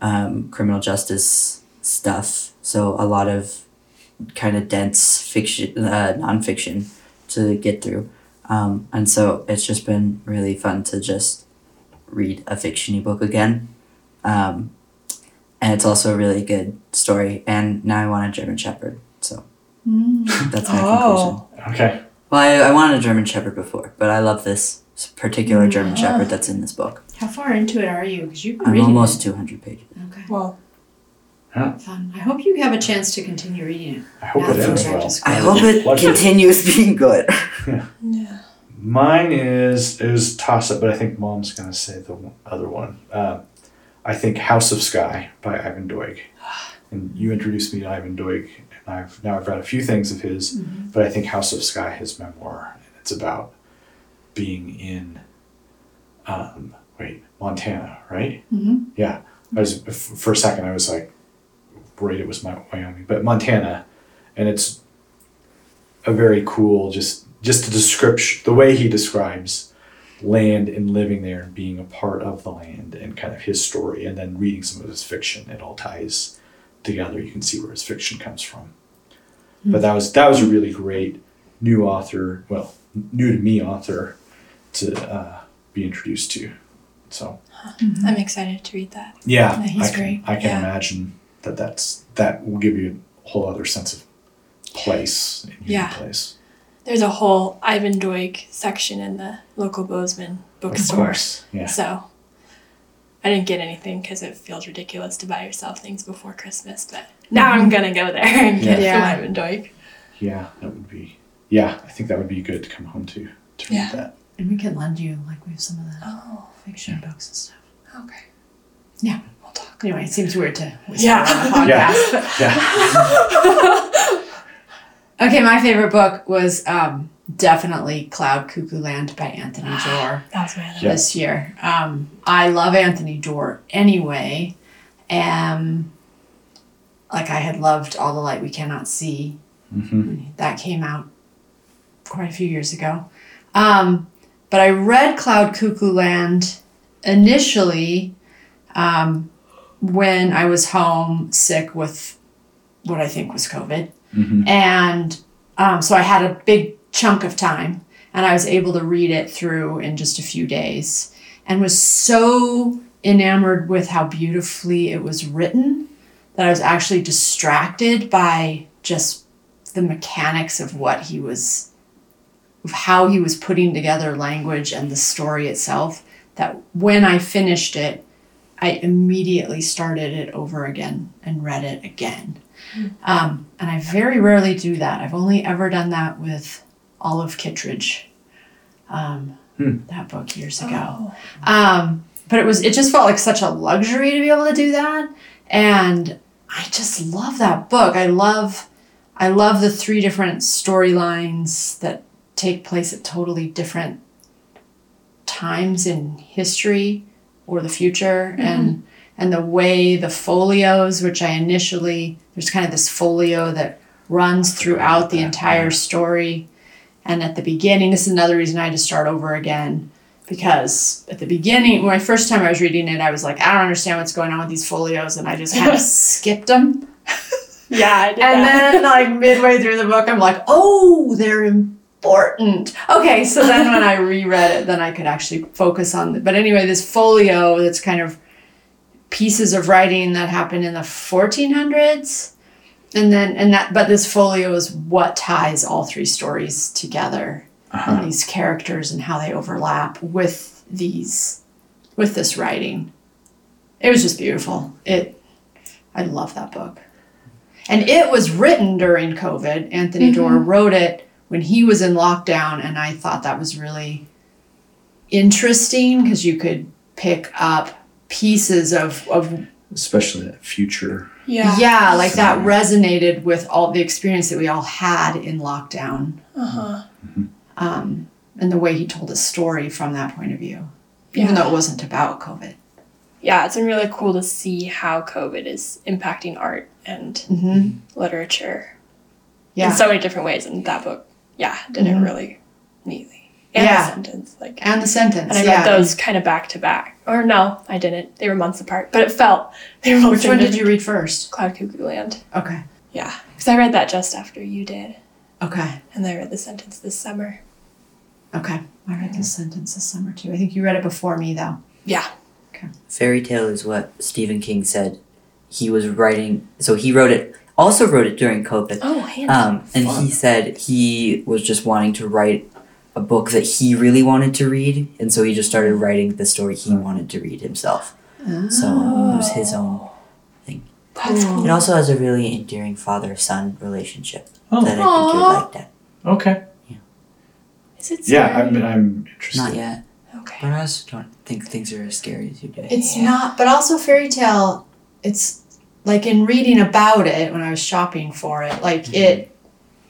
um, criminal justice stuff. So a lot of kind of dense fiction, uh, nonfiction to get through. Um, and so it's just been really fun to just read a fictiony book again. Um, and it's also a really good story. And now I want a German Shepherd. So that's my conclusion. Oh. Okay. Well, I, I wanted a German Shepherd before, but I love this particular German Shepherd that's in this book. How far into it are you? Because you've been I'm almost it. 200 pages. Okay. Well, Fun. I hope you have a chance to continue reading it. I hope it ends well. back to school. I hope it continues being good. yeah. Mine is it was toss up, but I think Mom's gonna say the other one. Uh, I think House of Sky by Ivan Doig, and you introduced me to Ivan Doig, and I've now I've read a few things of his, but I think House of Sky, his memoir, and it's about being in, um, wait, Montana, right? Mhm. Yeah, I was for a second I was like, worried it was my Wyoming, but Montana, and it's a very cool just just a description the way he describes land and living there and being a part of the land and kind of his story and then reading some of his fiction it all ties together you can see where his fiction comes from but that was that was a really great new author well new to me author to uh, be introduced to so I'm excited to read that. yeah, Yeah, he's I can, great. I can Yeah. imagine that that's that will give you a whole other sense of place in your Yeah. place There's a whole Ivan Doig section in the local Bozeman bookstore. of bookstore. course yeah So I didn't get anything because it feels ridiculous to buy yourself things before Christmas. But now I'm mm-hmm. gonna go there and get Yeah. some Ivan Doig. Yeah, that would be. Yeah, I think that would be good to come home to to read Yeah. that. And we can lend you like we have some of the Oh, fiction books and stuff. okay. Yeah. We'll talk. Anyway, it seems weird to whisper Yeah. on a Yeah. Yeah, Okay, my favorite book was um, definitely Cloud Cuckoo Land by Anthony Doerr. That was my. Yeah. this year. Um, I love Anthony Doerr anyway. Um, like I had loved All the Light We Cannot See. hmm That came out quite a few years ago. Um, but I read Cloud Cuckoo Land initially um, when I was home sick with what I think was COVID. Hmm And um, so I had a big chunk of time and I was able to read it through in just a few days and was so enamored with how beautifully it was written that I was actually distracted by just the mechanics of what he was of how he was putting together language and the story itself that when I finished it I immediately started it over again and read it again. Um, and I very rarely do that. I've only ever done that with Olive Kitteridge, um, Hmm. that book years ago. Um, but it was it just felt like such a luxury to be able to do that, and I just love that book. I love I love the three different storylines that take place at totally different times in history or the future and and the way the folios which i initially there's kind of this folio that runs throughout the entire story. And at the beginning this is another reason i had to start over again. Because at the beginning my first time i was reading it i was like i don't understand what's going on with these folios. And i just kind of skipped them Yeah, I did and that. then like midway through the book i'm like oh they're important. Okay so then when i reread it then i could actually focus on the, but anyway this folio that's kind of pieces of writing that happened in the 1400s and then and that but this folio is what ties all three stories together Uh-huh. and these characters and how they overlap with these with this writing. It was just beautiful. It i love that book. And it was written during covid. Anthony Doerr wrote it when he was in lockdown and i thought that was really interesting because you could pick up pieces of, of Especially that future. yeah. yeah like that resonated with all the experience that we all had in lockdown Uh-huh. um, and the way he told a story from that point of view, even Yeah. though it wasn't about COVID. Yeah, it's been really cool to see how COVID is impacting art and Mm-hmm. literature Yeah, in so many different ways. And that book, yeah, did it Mhm. really neatly. And Yeah. the sentence, like, and the sentence. and I yeah. read those kind of back to back. Or no, I didn't. They were months apart, but it felt they were both Which one did you read first? Cloud Cuckoo Land. Okay. Yeah, because I read that just after you did, Okay. and I read the sentence this summer. Okay. I read the sentence this summer too. I think you read it before me though. Yeah. Okay. Fairy tale is what Stephen King said he was writing. So he wrote it, also wrote it during COVID. Oh, handy. Um, and Fun. he said he was just wanting to write a book that he really wanted to read, and so he just started writing the story he wanted to read himself. So it was his own. thing. That's cool. It also has a really endearing father-son relationship Oh. that I think you'd like that. Okay. Is it Yeah. I'm, I'm interested. Not yet, Okay. but I also don't think things are as scary as you do. It's Yeah. not, but also fairy tale. It's like in reading about it when I was shopping for it. Like mm-hmm. it,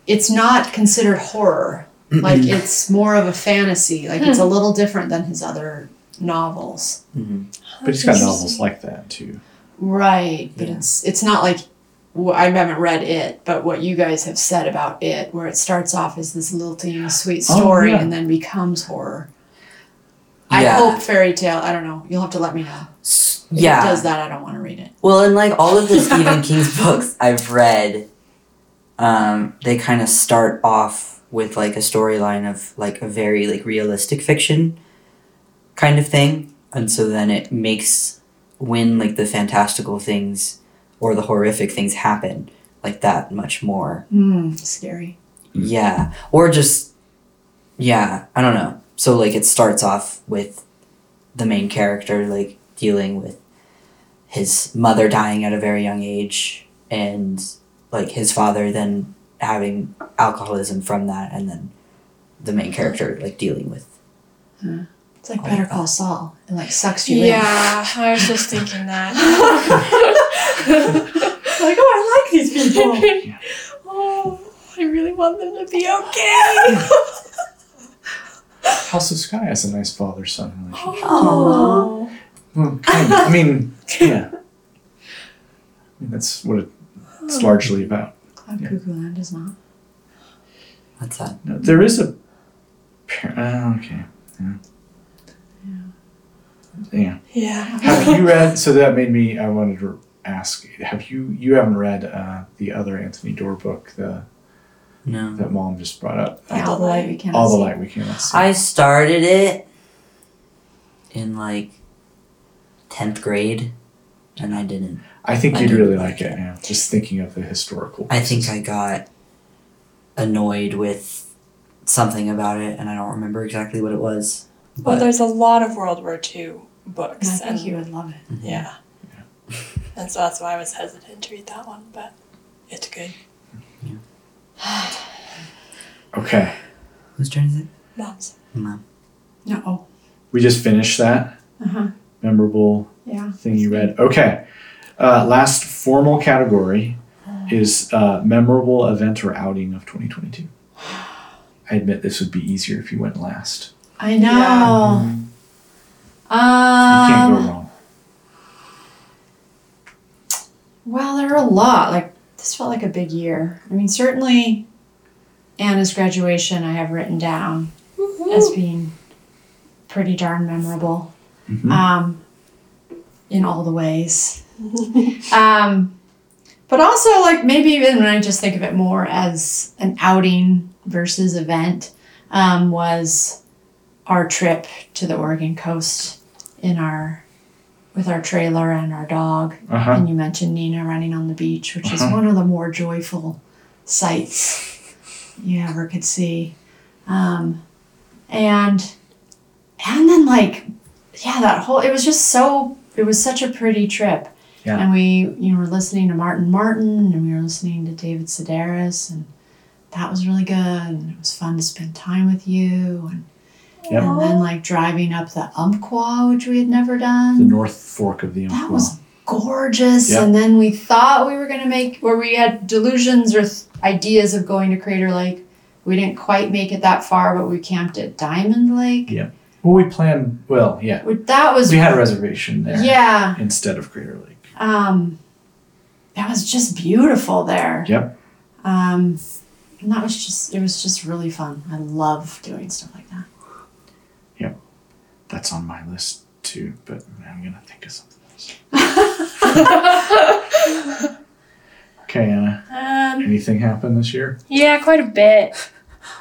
it's not considered horror. Like it's more of a fantasy. Like it's a little different than his other novels. hmm But he's got novels like that too. Right, but Yeah. it's it's not like wh- I haven't read it, but what you guys have said about it, where it starts off as this lilting, sweet Oh, story yeah. and then becomes horror. I hope fairy tale. I don't know. You'll have to let me know. If yeah. it does that, I don't want to read it. Well, in like all of the Stephen King's books I've read, um, they kind of start off with like a storyline of like a very like realistic fiction kind of thing, and so then it makes when like the fantastical things or the horrific things happen like that much more. Mm, scary. Yeah, or just yeah, I don't know. So like it starts off with the main character like dealing with his mother dying at a very young age and like his father then having alcoholism from that and then the main character like dealing with It's like Oh, Better. Call Saul. and like sucks you in. Yeah, I was just thinking that. Like, oh, I like these people. oh, I really want them to be okay. House of Sky has a nice father son relationship. oh. Well, kind of. I mean, yeah. I mean, that's what it's oh. largely about. Cloud Yeah. Cuckoo Land is not. what's that? No, there is a. Uh, okay. Yeah. Yeah. Yeah. Have you read? So that made me. I wanted to ask. Have you? You haven't read uh, the other Anthony Doerr book, the No. that mom just brought up. Yeah, all the light we cannot All the light we cannot see. I started it in like tenth grade, and I didn't. I think I you'd really like like it. it. Yeah, just thinking of the historical. I think. I got annoyed with something about it, and I don't remember exactly what it was. Well, But there's a lot of World War II books. I think and, you would love it. Yeah. And so that's why I was hesitant to read that one, but it's good. okay. whose turn is it? Mom's. Mom. No. We just finished that Uh huh. memorable Yeah. thing you read. Okay. Uh, last formal category is uh, memorable event or outing of 2022. I admit this would be easier if you went last. I know. Yeah. You can't go Um, wrong. well, there are a lot. Like this felt like a big year. I mean, certainly Anna's graduation I have written down as being pretty darn memorable. Mhm. Um, in all the ways. um, but also like maybe even when I just think of it more as an outing versus event, um, was our trip to the Oregon coast in our with our trailer and our dog. Uh-huh. And you mentioned Nina running on the beach, which is Uh-huh. one of the more joyful sights you ever could see. Um, and and then like yeah, that whole it was just so it was such a pretty trip. Yeah. And we you know were listening to Martin Martin and we were listening to David Sedaris and that was really good and it was fun to spend time with you and Yep. and then like driving up the Umpqua, which we had never done The North Fork of the Umpqua. that was gorgeous Yep. and then we thought we were going to make where we had delusions or th- ideas of going to crater lake we didn't quite make it that far but we camped at diamond lake Yeah. Well, we planned. Well, yeah, Which- that was we had a reservation there yeah instead of Crater Lake. um that was just beautiful there Yep. um and that was just it was just really fun i love doing stuff like that Yep. That's on my list too, but I'm gonna think of something else. Okay, Anna. Um, Anything happen this year? yeah, quite a bit.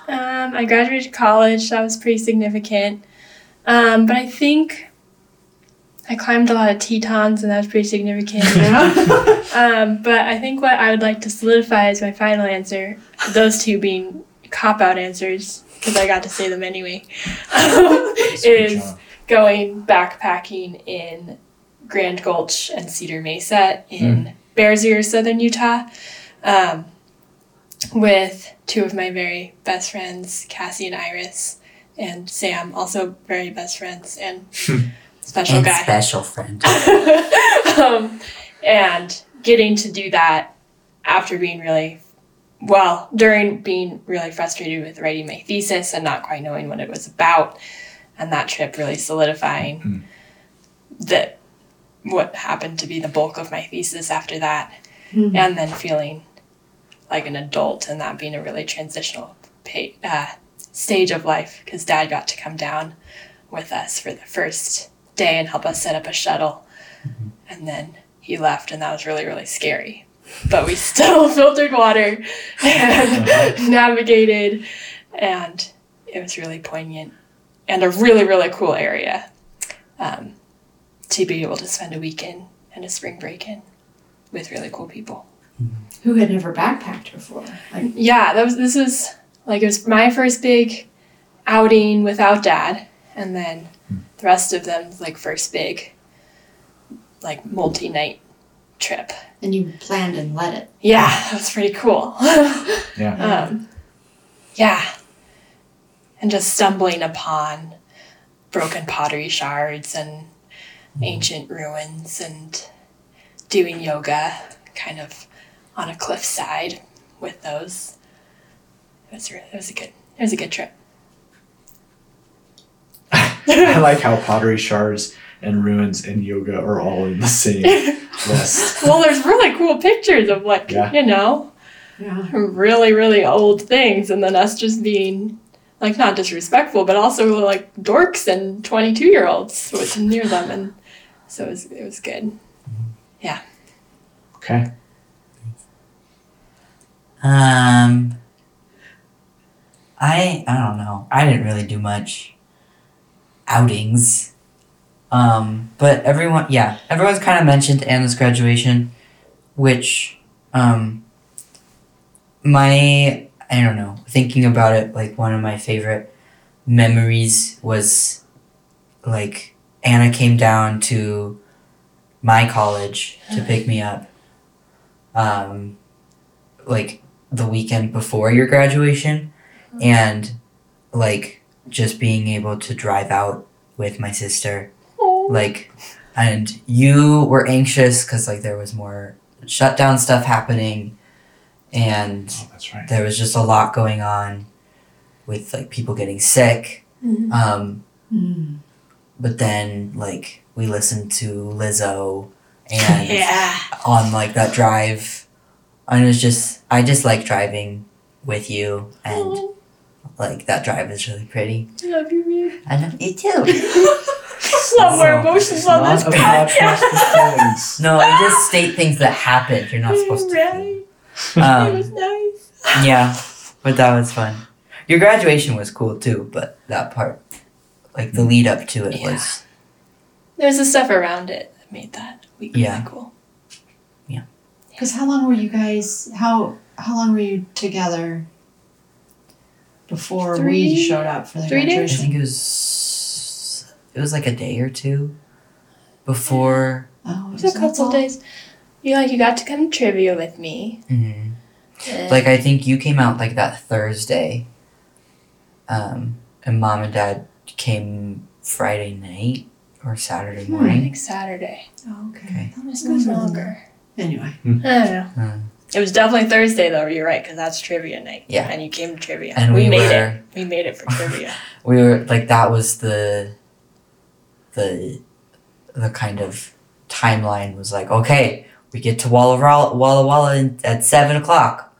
Um, I graduated college. That was pretty significant. Um, but I think I climbed a lot of Tetons, and that was pretty significant. Um, but I think what I would like to solidify as my final answer, those two being cop out answers, because I got to say them anyway, is job. going backpacking in Grand Gulch and Cedar Mesa in Bears Ear, southern Utah, um, with two of my very best friends, Cassie and Iris, and Sam, also very best friends and special and guy special friend. um, and getting to do that after being really well during being really frustrated with writing my thesis and not quite knowing what it was about and that trip really solidifying Mm. that what happened to be the bulk of my thesis after that Mhm. and then feeling like an adult and that being a really transitional pa- uh, stage of life because dad got to come down with us for the first day and help us set up a shuttle. Mm-hmm. And then he left and that was really really scary. But we still filtered water and uh-huh. navigated and it was really poignant and a really really cool area um, to be able to spend a weekend and a spring break in with really cool people. Mm-hmm. Who had never backpacked before. Like yeah that was this was like it was my first big outing without dad and then the rest of them like first big like multi-night trip. And you planned and led it. Yeah that was pretty cool. Yeah. um, yeah. And just stumbling upon broken pottery shards and ancient ruins and doing yoga kind of on a cliffside with those. it was really, it was a good it was a good trip I like how pottery shards and ruins and yoga are all in the same list. well there's really cool pictures of like Yeah. you know yeah really really old things and then us just being like not disrespectful but also like dorks and 22 year olds with near them and so it was it was good Yeah. Okay. Um, I I don't know. I didn't really do much outings. Um, but everyone, yeah, everyone's kind of mentioned Anna's graduation, which, um, my, I don't know, thinking about it, like one of my favorite memories was like Anna came down to my college to pick me up, um, like the weekend before your graduation, and like just being able to drive out with my sister like and you were anxious because like there was more shutdown stuff happening and Oh, that's right. there was just a lot going on with like people getting sick Mhm. um Mm. but then like we listened to lizzo and Yeah. on like that drive and it was just i just like driving with you and Oh, like that drive is really pretty I love you, Reed. i love you too Love more emotions on this Not podcast podcast. for feelings. no i just state things that happened you're not supposed to feel. Right. it um, was nice. yeah, but that was fun. Your graduation was cool too, but that part, like the lead up to it, Yeah. was There's the stuff around it that made that week Yeah. really cool. Yeah. Because how long were you guys? How how long were you together before Three- we showed up for the three days? I think it was, it was like a day or two before. Oh, It was a couple all? days. You like you got to come to trivia with me. mhm. and- Like I think you came out like that Thursday, um, and mom and dad came Friday night or Saturday Hmm, I think Saturday. Oh, okay. Okay. That was It was longer than longer. that. Anyway, I don't know. Hmm. It was definitely Thursday though. You're right because that's trivia night. Yeah. And you came to trivia. And we, we made were- it. We made it for trivia. we were like that was the the the kind of timeline was like okay we get to walla walla walla walla in- at seven o'clock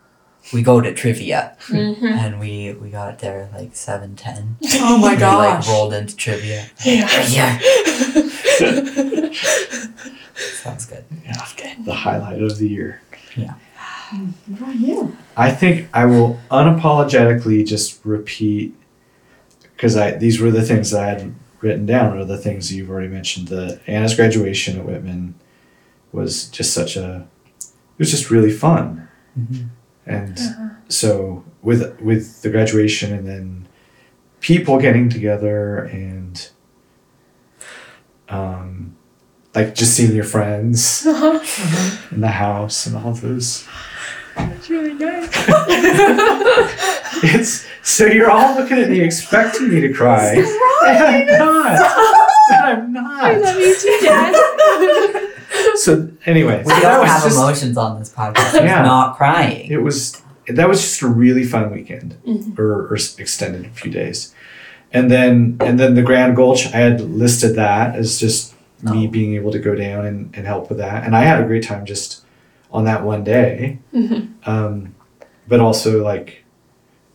we go to trivia mm-hmm. and we we got there like seven ten. Oh my we like gosh. rolled into trivia Yeah. yeah sounds good Yeah, good. the highlight of the year. What about you? I think I will unapologetically just repeat because I these were the things that I had written down or the things you've already mentioned. The Anna's graduation at Whitman was just such a it was just really fun. Mhm. And Uh-huh. so with with the graduation and then people getting together and um like just seeing your friends Uh-huh. in the house and all those It's really nice. It's so you're all looking at me expecting me to cry. And I'm not. And I'm not. I love you too, Dad. So anyway, we so don't have just, emotions on this podcast We're Yeah. not crying it was that was just a really fun weekend Mhm. or, or extended a few days. And then and then the Grand Gulch, I had listed that as just me Oh. being able to go down and, and help with that. And I had a great time just on that one day. Mhm. um, but also like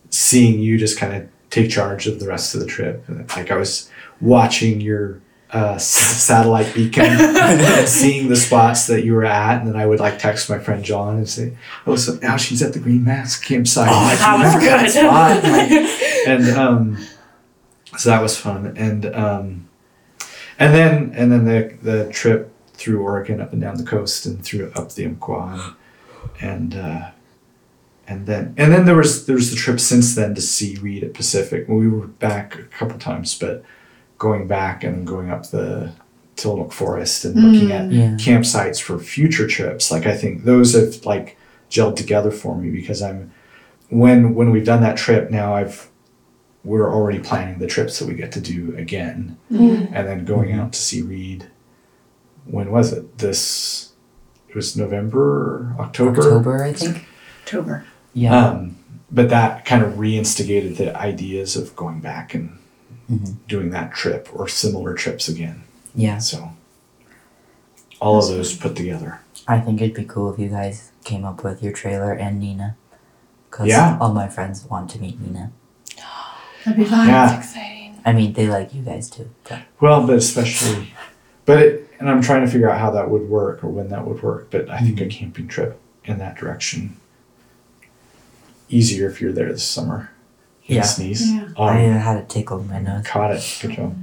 seeing you just kind of take charge of the rest of the trip. Like I was watching your uh, s- satellite beacon and seeing the spots that you were at, and then I would like text my friend John and say, "Oh, so now she's at the Green Mask campsite." Oh, Like, that was good. spot?" Like, and um, so that was fun, and um, and then and then the the trip through Oregon up and down the coast and through up the Umpqua and uh, and then and then there was there was the trip since then to see Reed at Pacific. We were back a couple times, but going back and going up the Tillamook Forest and looking at yeah campsites for future trips. Like I think those have like gelled together for me because I'm when when we've done that trip now I've we're already planning the trips that we get to do again Mhm. and then going out to see Reed. When was it? This it was November, or October. october i think October. yeah Um, but that kind of reinstigated the ideas of going back and Mhm. doing that trip or similar trips again. yeah So all of those put together. I think it'd be cool if you guys came up with your trailer and Nina. Because Yeah. all my friends want to meet Nina. That'd be fun. Yeah. That's exciting. I mean, they like you guys too. But Well, but especially, but it, and I'm trying to figure out how that would work or when that would work. But I think a mm-hmm. camping trip in that direction easier if you're there this summer. You Yeah. Sneeze. Yeah. Um, I had a tickle in my nose. Caught it. Good job.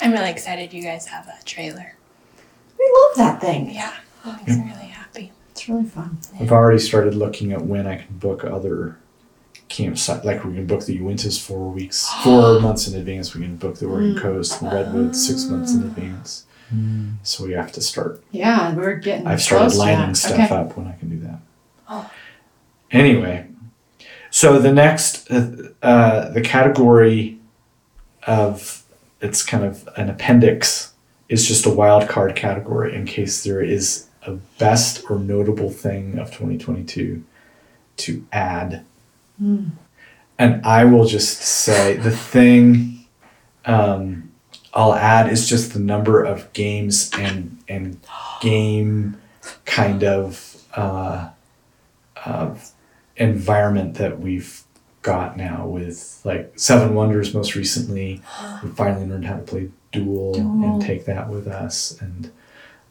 I'm really excited you guys have that trailer. We love that thing. Yeah, oh, I'm me really happy. It's really fun. I've already started looking at when I can book other campsite. Like we can book the Uintas four weeks, four months in advance. We can book the Oregon mm. Coast and Redwoods six months in ah. advance. So we have to start. Yeah, we're getting. I've started close lining stuff okay. up when I can do that. Oh. Anyway, so the next, uh, uh, the category of it's kind of an appendix is just a wild card category in case there is a best or notable thing of 2022 to add. And I will just say the thing um, I'll add is just the number of games and and game kind of uh, of environment that we've got now with like Seven Wonders most recently. We finally learned how to play Duel, Duel. and take that with us. And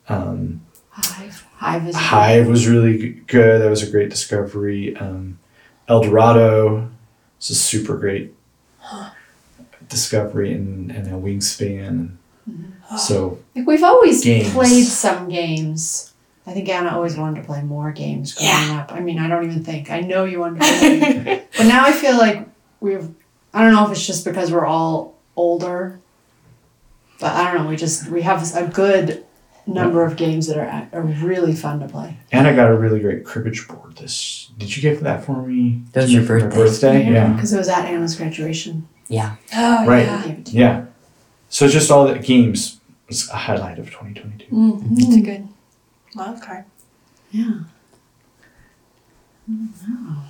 um, Hive. Hive is. Hive was really good. That was a great discovery. Um, El Dorado is a super great discovery and, and a wingspan. Mm-hmm. So Like we've always Games. played some games. I think Anna always wanted to play more games growing Yeah. up. I mean, I don't even think. I know you wanted to play. but now I feel like we've. I don't know if it's just because we're all older. But I don't know. We just we have a good number of games that are are really fun to play. and I got a really great cribbage board. This did you get that for me? That was your for birthday. birthday? Yeah. Because it was at Anna's graduation. Yeah. Oh, Right. Yeah. gave it to you. Yeah. So just all the games was a highlight of 2022. Mm-hmm. It's a good wild card. Yeah. Wow.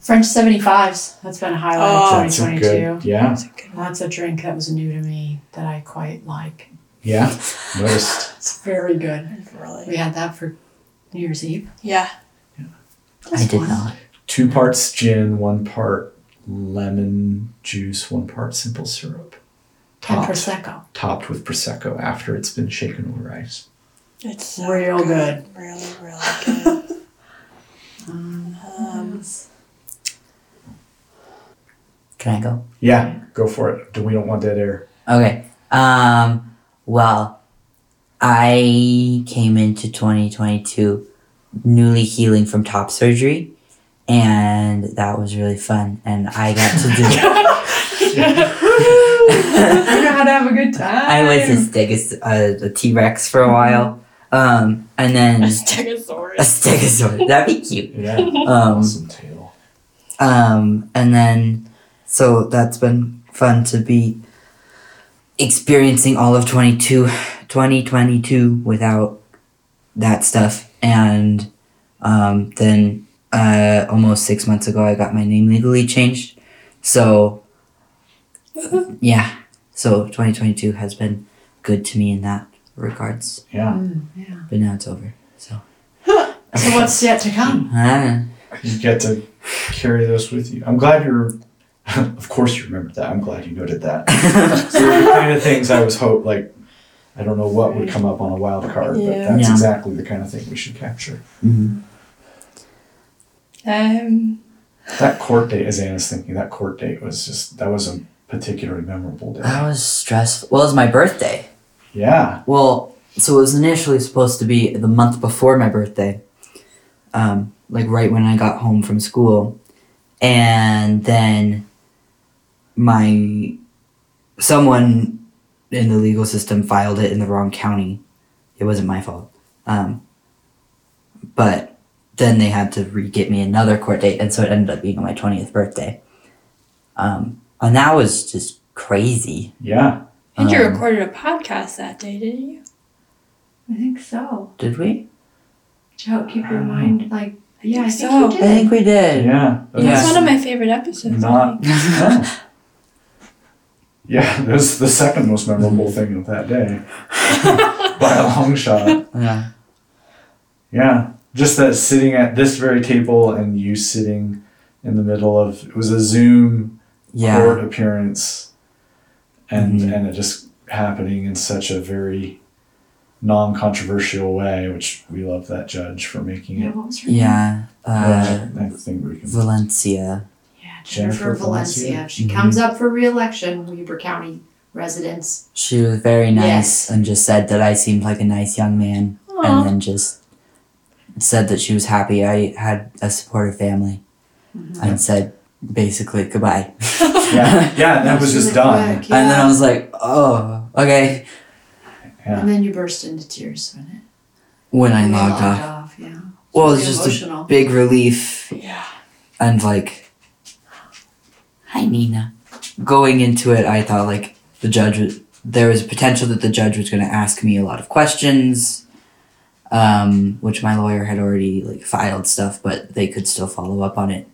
French 75s. That's been a highlight Oh, of That's a 2022. good. Yeah. That's a good. That's a drink that was new to me that I quite like. Yeah. Noticed. It's very good. It's really. We had that for New Year's Eve. Yeah. yeah. I did not. Two parts gin, one part lemon juice, one part simple syrup. And Topped, Prosecco. topped with prosecco after it's been shaken over ice. It's so Real good. Really, really good. Um, Um, Can I go? Yeah, go for it. We don't want dead air. Okay. Um. Well, I came into 2022 newly healing from top surgery, and that was really fun. And I got to do. I know how to have a good time. I was a stegos, uh, a T Rex for a while. Um, and then a stegosaurus. a stegosaurus. stegosaurus. That'd be cute. Yeah. Um, awesome tail. Um, and then, so that's been fun to be experiencing all of 22, 2022 without that stuff. And um, then uh, almost six months ago, I got my name legally changed. So, yeah. So 2022 has been good to me in that regards. Yeah. Mm, yeah. But now it's over. So, So what's yet to come? ah, You get to carry those with you. I'm glad you're. of course, you remembered that. I'm glad you noted that. so the kind of things I was hope like. I don't know what would come up on a wild card, but that's Yeah. exactly the kind of thing we should capture. mhm. Um, That court date, as Anna's thinking, that court date was just that was a particularly memorable day. that was stressful. Well, it was my birthday. Yeah. Well, so it was initially supposed to be the month before my birthday, um, like right when I got home from school, and then my someone in the legal system filed it in the wrong county. It wasn't my fault, um, but then they had to re get me another court date, and so it ended up being on my twentieth birthday, um, and that was just crazy. Yeah. and you Um, recorded a podcast that day, didn't you? I think so. Did we? Joe, keep your mind like. Yeah, I think so. you I think we did. Yeah. Yeah. That's one of my favorite episodes. Not. no. Yeah, that was the second most memorable thing of that day. By a long shot. Yeah. Yeah. Just that sitting at this very table and you sitting in the middle of it was a Zoom Yeah. court appearance and Mhm. and it just happening in such a very non controversial way, which we love that judge for making it. what was her name? Yeah. Uh, I think we can Valencia. Yeah, Jennifer Jennifer, Valencia. Valencia. She Mhm. comes up for re-election, Weber County residents? She was very nice Yes. and just said that I seemed like a nice young man, Aw. and then just said that she was happy I had a supportive family, mm-hmm. and said basically goodbye. Yeah, yeah, that was just done. Quick, And then I was like, oh, okay. Yeah. And then you burst into tears when it When I when you logged off. off. Yeah. Well, Really it's just emotional. a big relief Yeah. and like, hi Nina. Going into it, I thought like the judge was, there was a potential that the judge was going to ask me a lot of questions, um, which my lawyer had already like filed stuff, but they could still follow up on it.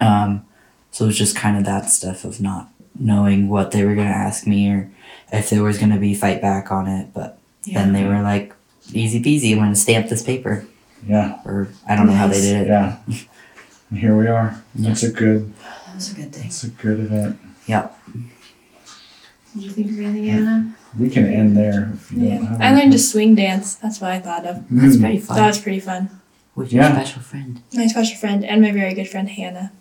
Um, so it was just kind of that stuff of not knowing what they were going to ask me or if there was going to be fight back on it. But then they were like, easy peasy, I'm going to stamp this paper. Yeah, Or I don't know how they did it. yeah. And here we are. That's a good. That was a good thing. That's a good event. Yep. Did you think of anything, Anna? We can end there. If you Yeah. don't have I learned to anything. swing dance. That's what I thought of. That's Mm. pretty fun. That was pretty fun. With your Yeah. special friend. My special friend and my very good friend Hannah,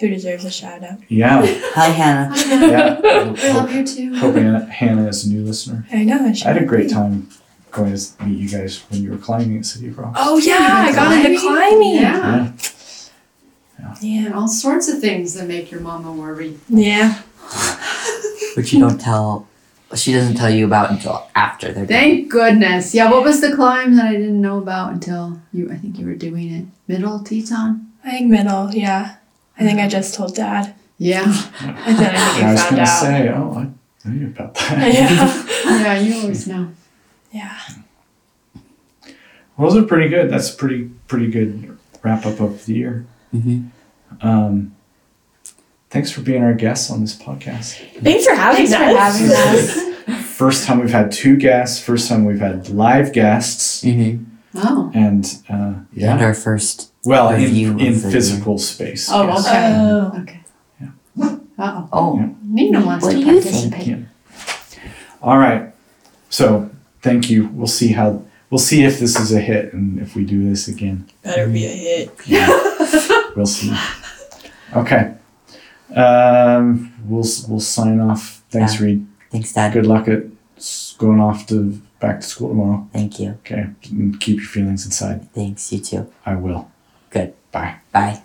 who deserves a shout out. Yeah, Hi, Hannah. yeah. We love you too. Hope Hannah, Hannah is a new listener. I know. and she I had a might great be. time going to meet you guys when you were climbing at City of Rocks. Oh yeah, I got into climbing. Yeah. Yeah. And Yeah. all sorts of things that make your mama worry. Yeah. Which you don't tell. She doesn't tell you about until after they're done. Thank goodness. Yeah, what was the climb that I didn't know about until you I think you were doing it. Middle Teton? I think middle. Yeah. I think I just told Dad, Yeah. and then I think I was found gonna out. say, oh, I knew about that. Yeah. yeah, you always know. Yeah. Well, those are pretty good. That's pretty pretty good wrap up of the year. hmm Um, thanks for being our guests on this podcast. Thanks for having Thanks for us. having us. First time we've had two guests. First time we've had live guests. hmm Oh. And uh, And our first. well, in, in the physical space. Oh, yes. okay. Oh. Okay. Uh-oh. Oh. Yeah. Nina wants What to do you think? participate. All right. So thank you. We'll see how we'll see if this is a hit and if we do this again. Better be a hit. We'll see. Okay. Um, we'll we'll sign off. Thanks, Yeah. Reed. Thanks, Dad. Good luck at going off to back to school tomorrow. Thank you. Okay. And keep your feelings inside. Thanks, you too. I will. Good. Bye. Bye.